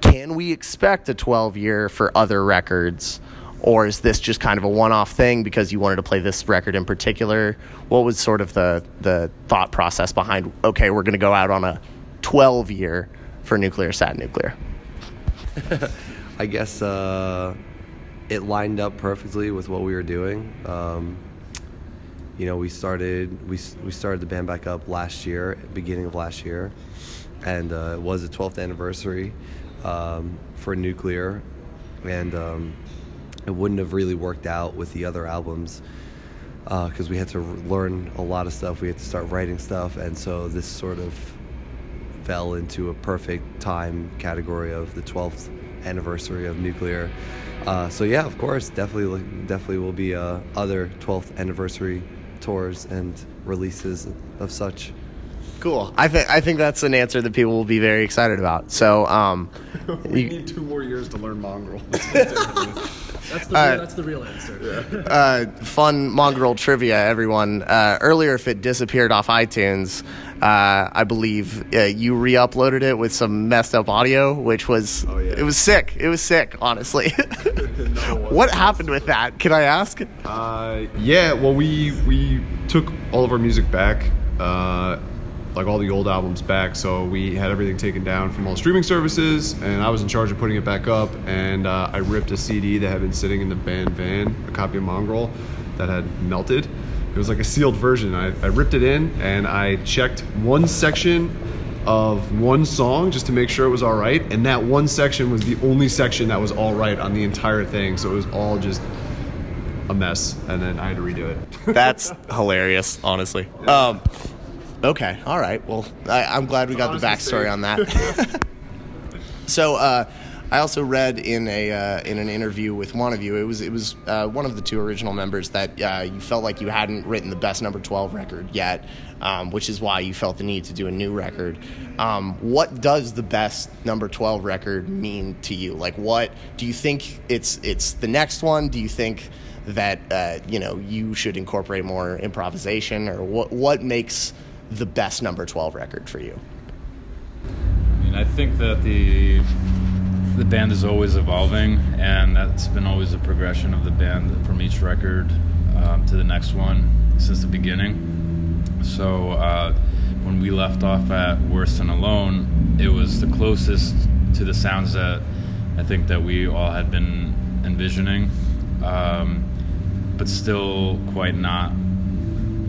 Can we expect a 12 year for other records or is this just kind of a one-off thing because you wanted to play this record in particular? What was sort of the the thought process behind okay we're going to go out on a 12 year for nuclear sad nuclear? I guess uh, it lined up perfectly with what we were doing. Um, you know, we started we we started the band back up last year, beginning of last year, and uh, it was the 12th anniversary um, for Nuclear, and um, it wouldn't have really worked out with the other albums because we had to learn a lot of stuff. We had to start writing stuff, and so this sort of fell into a perfect time category of the 12th anniversary of nuclear. Uh, so yeah, of course, definitely, definitely will be uh, other 12th anniversary tours and releases of such. Cool. I think I think that's an answer that people will be very excited about. So, um, we you- need two more years to learn mongrel. That's the, Uh, real, that's the real answer. uh, fun mongrel trivia, everyone. Uh, earlier, if it disappeared off iTunes, uh, I believe uh, you re-uploaded it with some messed up audio, which was it was sick. It was sick, honestly. what happened with that? Can I ask? Uh, yeah, well, we we took all of our music back, uh, like all the old albums back. So we had everything taken down from all streaming services, and I was in charge of putting it back up. And uh, I ripped a CD that had been sitting in the band van, a copy of Mongrel, that had melted. It was like a sealed version. I, I ripped it in, and I checked one section of one song just to make sure it was all right. And that one section was the only section that was all right on the entire thing. So it was all just a mess, and then I had to redo it. That's hilarious, honestly. Um, okay, all right. Well, I, I'm glad we got the backstory on that. so, uh, I also read in a uh, in an interview with one of you. It was it was uh, one of the two original members that uh, you felt like you hadn't written the best number twelve record yet, um, which is why you felt the need to do a new record. Um, what does the best number twelve record mean to you? Like, what do you think it's it's the next one? Do you think that uh, you know you should incorporate more improvisation, or what what makes the best number twelve record for you? I mean, I think that the the band is always evolving, and that's been always a progression of the band from each record um, to the next one since the beginning. So uh, when we left off at Worse Than Alone, it was the closest to the sounds that I think that we all had been envisioning, um, but still quite not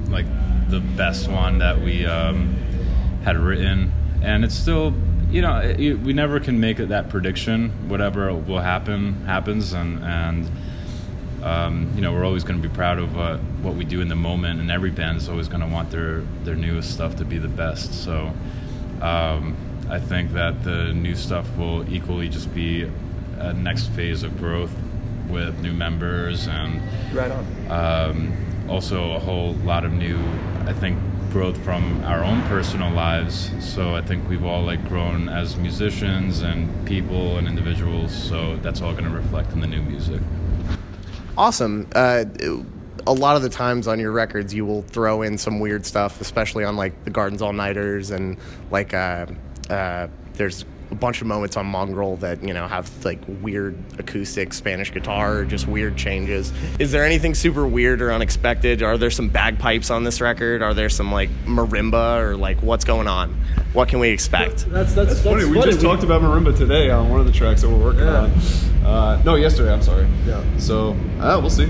like the best one that we um, had written, and it's still, you know, it, it- we never can make it that prediction. Whatever will happen happens, and and um, you know we're always going to be proud of what what we do in the moment, and every band is always going to want their their newest stuff to be the best. So. Um, I think that the new stuff will equally just be a next phase of growth with new members and Right on. um, also a whole lot of new i think growth from our own personal lives. So i think we've all like grown as musicians and people and individuals. So that's all going to reflect in the new music. Awesome. Uh, a lot of the times on your records, you will throw in some weird stuff, especially on like the Gardens All Nighters and like uh, uh, there's a bunch of moments on Mongrel that you know have like weird acoustic Spanish guitar just weird changes. Is there anything super weird or unexpected? Are there some bagpipes on this record? Are there some like marimba or like what's going on? What can we expect? That's that's, that's funny. We just talked about marimba today on one of the tracks that we're working on. Uh, no, yesterday. I'm sorry. Yeah. So uh, we'll see.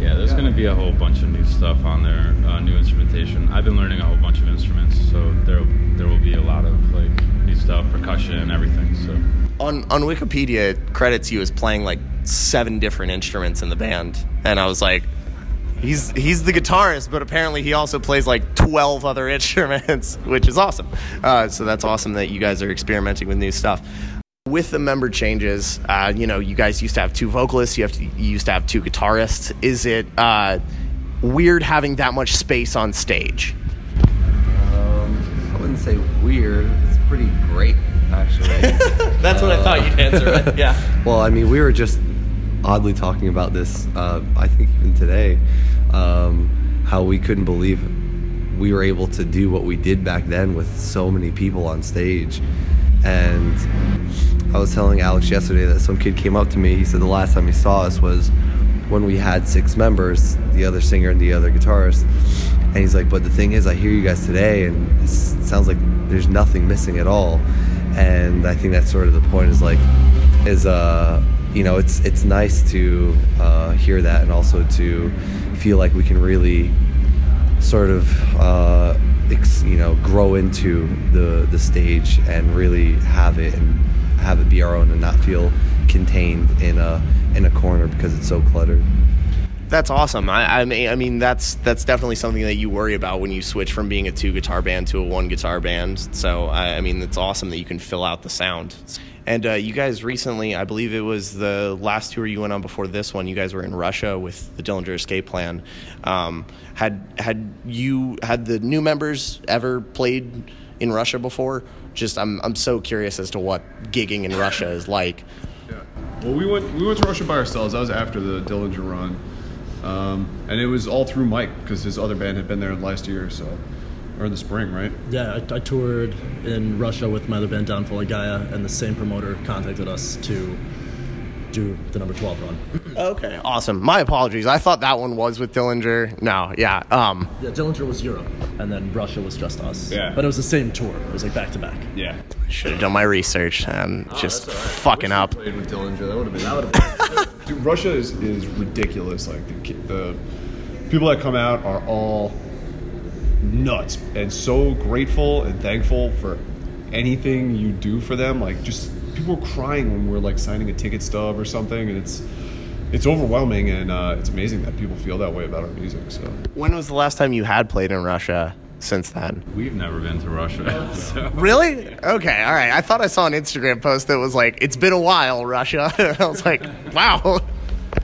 Yeah there's going to be a whole bunch of new stuff on there uh, new instrumentation i've been learning a whole bunch of instruments so there there will be a lot of like new stuff percussion and everything so on on Wikipedia it credits you as playing like seven different instruments in the band, and I was like, he's he's the guitarist, but apparently he also plays like twelve other instruments, which is awesome. Uh, so that's awesome that you guys are experimenting with new stuff. With the member changes, uh, you know, you guys used to have two vocalists, you have to you used to have two guitarists. Is it uh, weird having that much space on stage? Um, I wouldn't say weird. It's pretty great, actually. That's what I thought you'd answer. Yeah. Well, I mean, we were just oddly talking about this. Uh, I think even today, um, how we couldn't believe we were able to do what we did back then with so many people on stage. And I was telling Alex yesterday that some kid came up to me. He said the last time he saw us was when we had six members, the other singer and the other guitarist. And he's like, but the thing is, I hear you guys today, and it sounds like there's nothing missing at all. And I think that's sort of the point. Is like, is uh, you know, it's it's nice to uh, hear that, and also to feel like we can really sort of uh, you know grow into the the stage and really have it and have it be our own and not feel contained in a in a corner because it's so cluttered. That's awesome. I, I mean, I mean, that's that's definitely something that you worry about when you switch from being a two guitar band to a one guitar band. So, I, I mean, it's awesome that you can fill out the sound. And uh, you guys recently, I believe it was the last tour you went on before this one. You guys were in Russia with the Dillinger Escape Plan. Um, had had you had the new members ever played in Russia before? Just, I'm I'm so curious as to what gigging in Russia is like. Yeah. Well, we went we went to Russia by ourselves. That was after the Dillinger run, um, and it was all through Mike because his other band had been there last year, so or in the spring, right? Yeah, I, I toured in Russia with my other band, Downfall of Gaia, and the same promoter contacted us to do the number 12 run. Okay, awesome. My apologies. I thought that one was with Dillinger. No, yeah. Um, Yeah, Dillinger was Europe, and then Russia was just us. Yeah. But it was the same tour. It was like back to back. Yeah. should have done my research. Um, just fucking up. Played with Dillinger. That would have been. That would have Dude, Russia is, is ridiculous. Like the, the people that come out are all nuts and so grateful and thankful for anything you do for them. Like just people were crying when we're like signing a ticket stub or something, and it's it's overwhelming and uh, it's amazing that people feel that way about our music. So When was the last time you had played in Russia? Since then, We've never been to Russia. So. really? Okay, all right. I thought I saw an Instagram post that was like, "It's been a while, Russia." I was like, "Wow."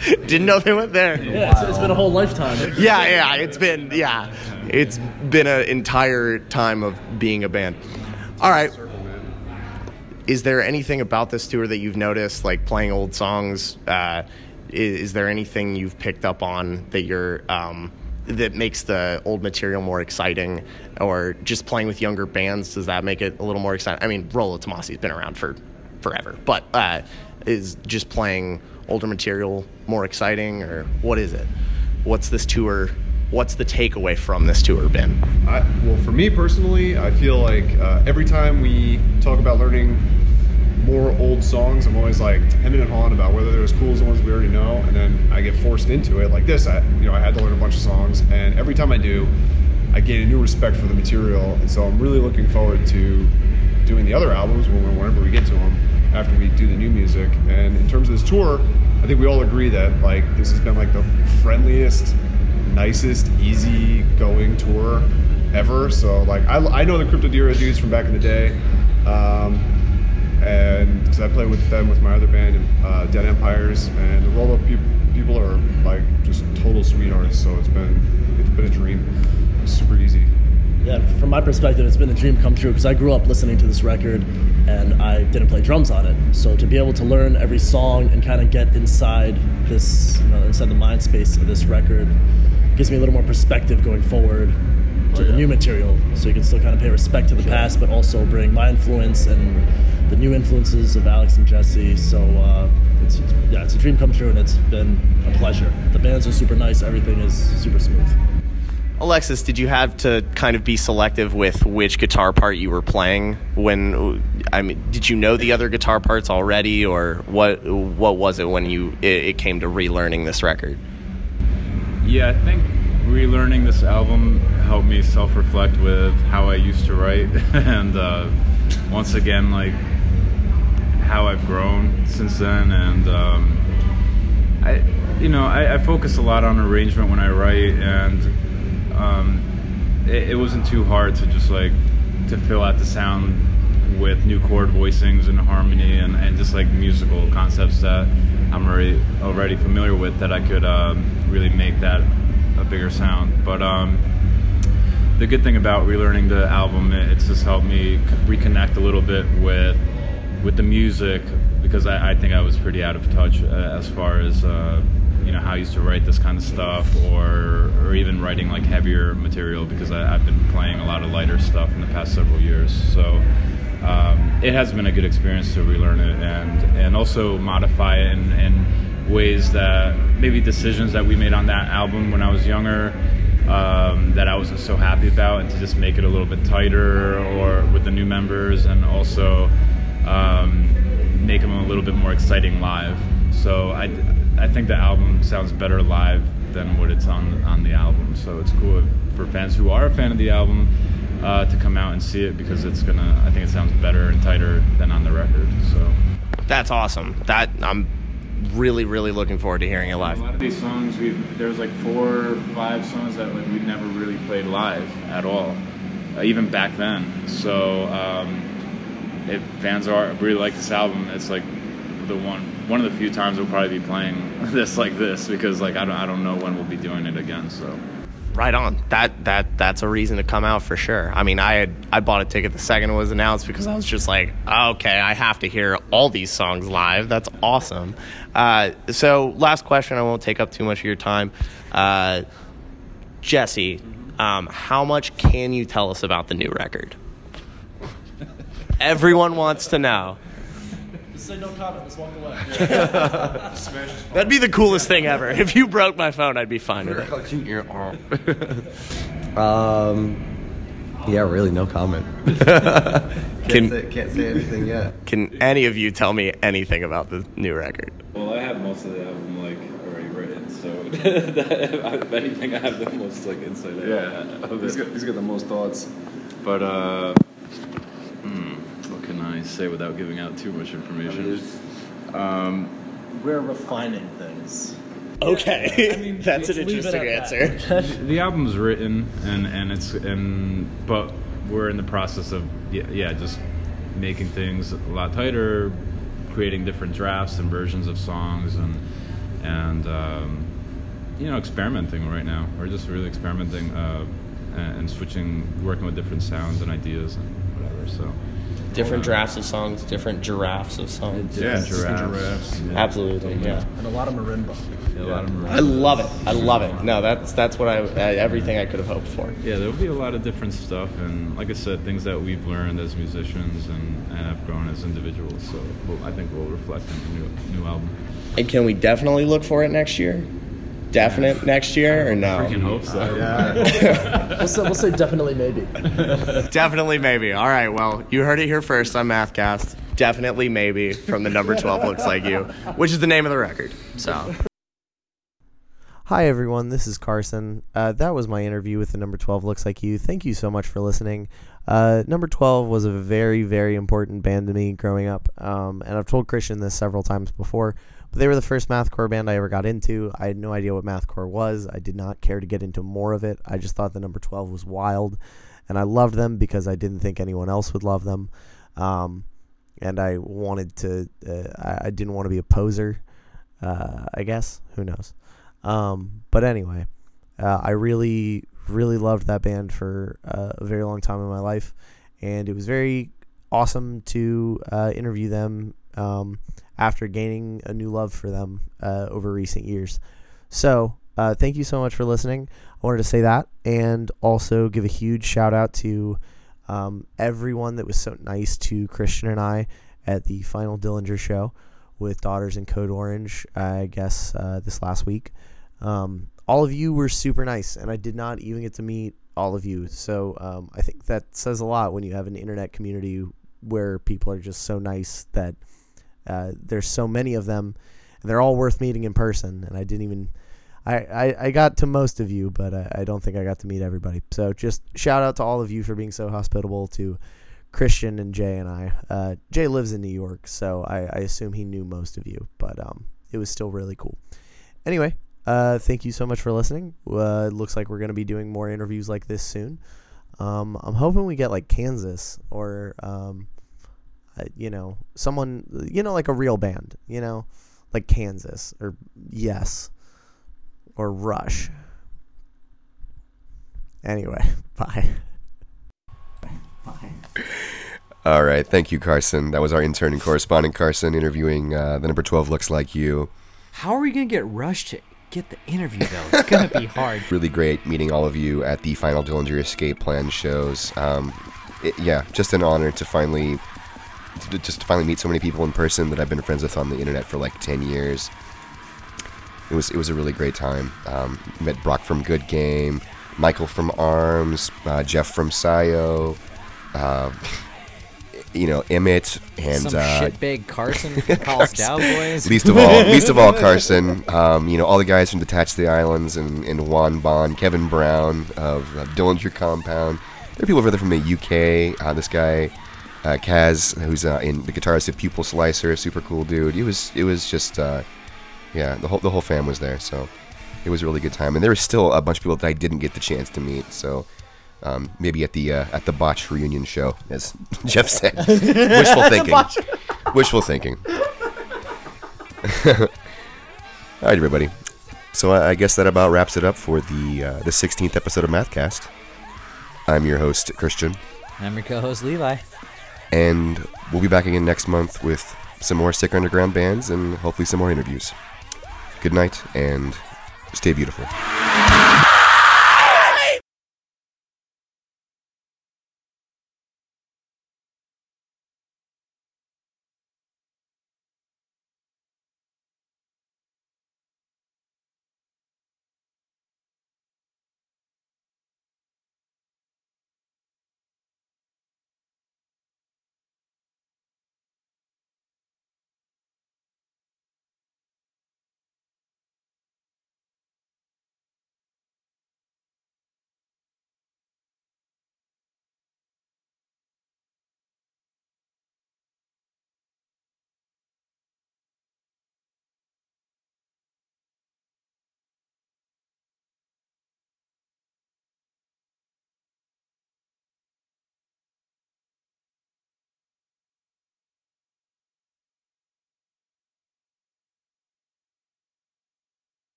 Didn't know they went there. Yeah, it's, it's been a whole lifetime. yeah, yeah, it's been yeah, it's been an entire time of being a band. All right. Is there anything about this tour that you've noticed, like playing old songs? Uh, is, is there anything you've picked up on that you're um, that makes the old material more exciting, or just playing with younger bands? Does that make it a little more exciting? I mean, Rolo Tomassi's been around for forever, but uh, is just playing older material more exciting, or what is it? What's this tour? What's the takeaway from this tour been? I, well, for me personally, I feel like uh, every time we talk about learning more old songs, I'm always like hemming and hawing about whether they're as cool as the ones we already know, and then I get forced into it. Like this, I you know I had to learn a bunch of songs, and every time I do, I gain a new respect for the material, and so I'm really looking forward to doing the other albums whenever we get to them after we do the new music. And in terms of this tour, I think we all agree that like this has been like the friendliest, nicest, easy going tour ever. So like I, I know the Cryptodira dudes from back in the day. Um, and because I play with them with my other band, uh, Dead Empires, and the roll up peop people are like just total sweethearts. So it's been it's been a dream. It's super easy. Yeah, from my perspective, it's been a dream come true because I grew up listening to this record and I didn't play drums on it. So to be able to learn every song and kind of get inside this, you know, inside the mind space of this record gives me a little more perspective going forward to the new material. So you can still kind of pay respect to the past, but also bring my influence and the new influences of Alex and Jesse. So uh, it's, it's yeah, it's a dream come true and it's been a pleasure. The bands are super nice. Everything is super smooth. Alexis, did you have to kind of be selective with which guitar part you were playing when I mean did you know the other guitar parts already or what what was it when you it, it came to relearning this record? Yeah, I think relearning this album helped me self-reflect with how I used to write, and uh, once again, like how I've grown since then. And um, I, you know, I, I focus a lot on arrangement when I write, and um, it, it wasn't too hard to just like to fill out the sound with new chord voicings and harmony and, and just like musical concepts that I'm already already familiar with that I could um, really make that a bigger sound. But um, the good thing about relearning the album, it, it's just helped me reconnect a little bit with with the music because I, I think I was pretty out of touch uh, as far as uh, you know how I used to write this kind of stuff or or even writing like heavier material because I, I've been playing a lot of lighter stuff in the past several years. So um, it has been a good experience to relearn it and and also modify it in, in ways that maybe decisions that we made on that album when I was younger um, that I wasn't so happy about, and to just make it a little bit tighter or with the new members, and also um, make them a little bit more exciting live. So I, I think the album sounds better live than what it's on on the album. So it's cool for fans who are a fan of the album uh, to come out and see it because it's gonna. I think it sounds better and tighter than on the record. So That's awesome. That I'm really, really looking forward to hearing it live. a lot of these songs, we there's like four or five songs that like, we never really played live at all, uh, even back then. So um, if fans are really like this album, it's like the one one of the few times we'll probably be playing this like this because like I don't I don't know when we'll be doing it again. So. Right on. That that that's a reason to come out for sure. I mean, I had I bought a ticket the second it was announced because I was just like, okay, I have to hear all these songs live. That's awesome. Uh, so, last question. I won't take up too much of your time. Uh, Jesse, um, how much can you tell us about the new record? Everyone wants to know. Just say no comment. Just walk away. That'd be the coolest thing ever. If you broke my phone, I'd be fine with it. Um, yeah, really, no comment. Can- can't, say, can't say anything yet. Can any of you tell me anything about the new record? Well, I have most of the album like already written, so if anything, I have the most like insight. Yeah, he's got, he's got the most thoughts. But uh, hmm, what can I say without giving out too much information? Um, We're refining things. Okay, that's an let's leave it interesting at that, answer. the album's written, and and it's and but we're in the process of yeah, yeah just making things a lot tighter, creating different drafts and versions of songs, and and um, you know experimenting right now. We're just really experimenting uh, and, and switching, working with different sounds and ideas and whatever. So. Different drafts of songs, different giraffes of songs. Yeah, giraffes. Yeah. Absolutely, yeah. And a lot of marimba. A lot of marimba. I love it. I love it. No, that's that's what I uh, everything I could have hoped for. Yeah, there'll be a lot of different stuff, and like I said, things that we've learned as musicians and, and have grown as individuals. So I think we'll reflect in the new, new album. And can we definitely look for it next year? Definite next year or no? I Freaking hope so. We'll say, we'll say definitely maybe. Definitely maybe. All right. Well, you heard it here first on Mathcast. Definitely maybe from the number twelve looks like you, which is the name of the record. So. Hi, everyone. This is Carson. Uh, that was my interview with the number 12 Looks Like You. Thank you so much for listening. Uh, number 12 was a very, very important band to me growing up. Um, and I've told Christian this several times before, but they were the first mathcore band I ever got into. I had no idea what mathcore was. I did not care to get into more of it. I just thought the number 12 was wild. And I loved them because I didn't think anyone else would love them. Um, and I wanted to, uh, I, didn't want to be a poser, uh, I guess. Who knows? Um, but anyway, uh, I really, really loved that band for uh, a very long time in my life, and it was very awesome to uh, interview them um, after gaining a new love for them uh, over recent years. So, uh, thank you so much for listening. I wanted to say that, and also give a huge shout out to um, everyone that was so nice to Christian and I at the final Dillinger show with Daughters in Code Orange, I guess, uh, this last week. Um, all of you were super nice, and I did not even get to meet all of you. So um, I think that says a lot when you have an internet community where people are just so nice that uh, there's so many of them, and they're all worth meeting in person. And I didn't even. I, I, I got to most of you, but I, I don't think I got to meet everybody. So just shout out to all of you for being so hospitable to Christian and Jay and I. Uh, Jay lives in New York, so I, I assume he knew most of you, but um, it was still really cool. Anyway, uh, thank you so much for listening. Uh, it looks like we're going to be doing more interviews like this soon. Um, I'm hoping we get like Kansas or, um, you know, someone, you know, like a real band, you know, like Kansas or Yes or Rush. Anyway, bye. Bye. All right, thank you, Carson. That was our intern and correspondent, Carson, interviewing uh, the number 12 Looks Like You. How are we gonna get Rush to get the interview though? It's gonna be hard. Really great meeting all of you at the final Dillinger Escape Plan shows. Um, it, yeah, just an honor to finally, to just to finally meet so many people in person that I've been friends with on the internet for like 10 years. It was it was a really great time. Um, met Brock from Good Game, Michael from Arms, uh, Jeff from Sio. Uh, you know Emmett and Some uh, shitbag Carson Cowboys. least of all, least of all Carson. Um, you know all the guys from Detach the Islands and, and Juan Bond, Kevin Brown of uh, Dillinger Compound. There are people over there from the UK. Uh, this guy. Uh, Kaz, who's uh, in the guitarist of Pupil Slicer, super cool dude. It was, it was just, uh, yeah, the whole the whole fam was there, so it was a really good time. And there was still a bunch of people that I didn't get the chance to meet, so um, maybe at the uh, at the botch reunion show, as Jeff said. Wishful thinking. Wishful thinking. All right, everybody. So I, I guess that about wraps it up for the uh, the 16th episode of Mathcast. I'm your host Christian, I'm your co-host Levi. And we'll be back again next month with some more sick underground bands and hopefully some more interviews. Good night and stay beautiful.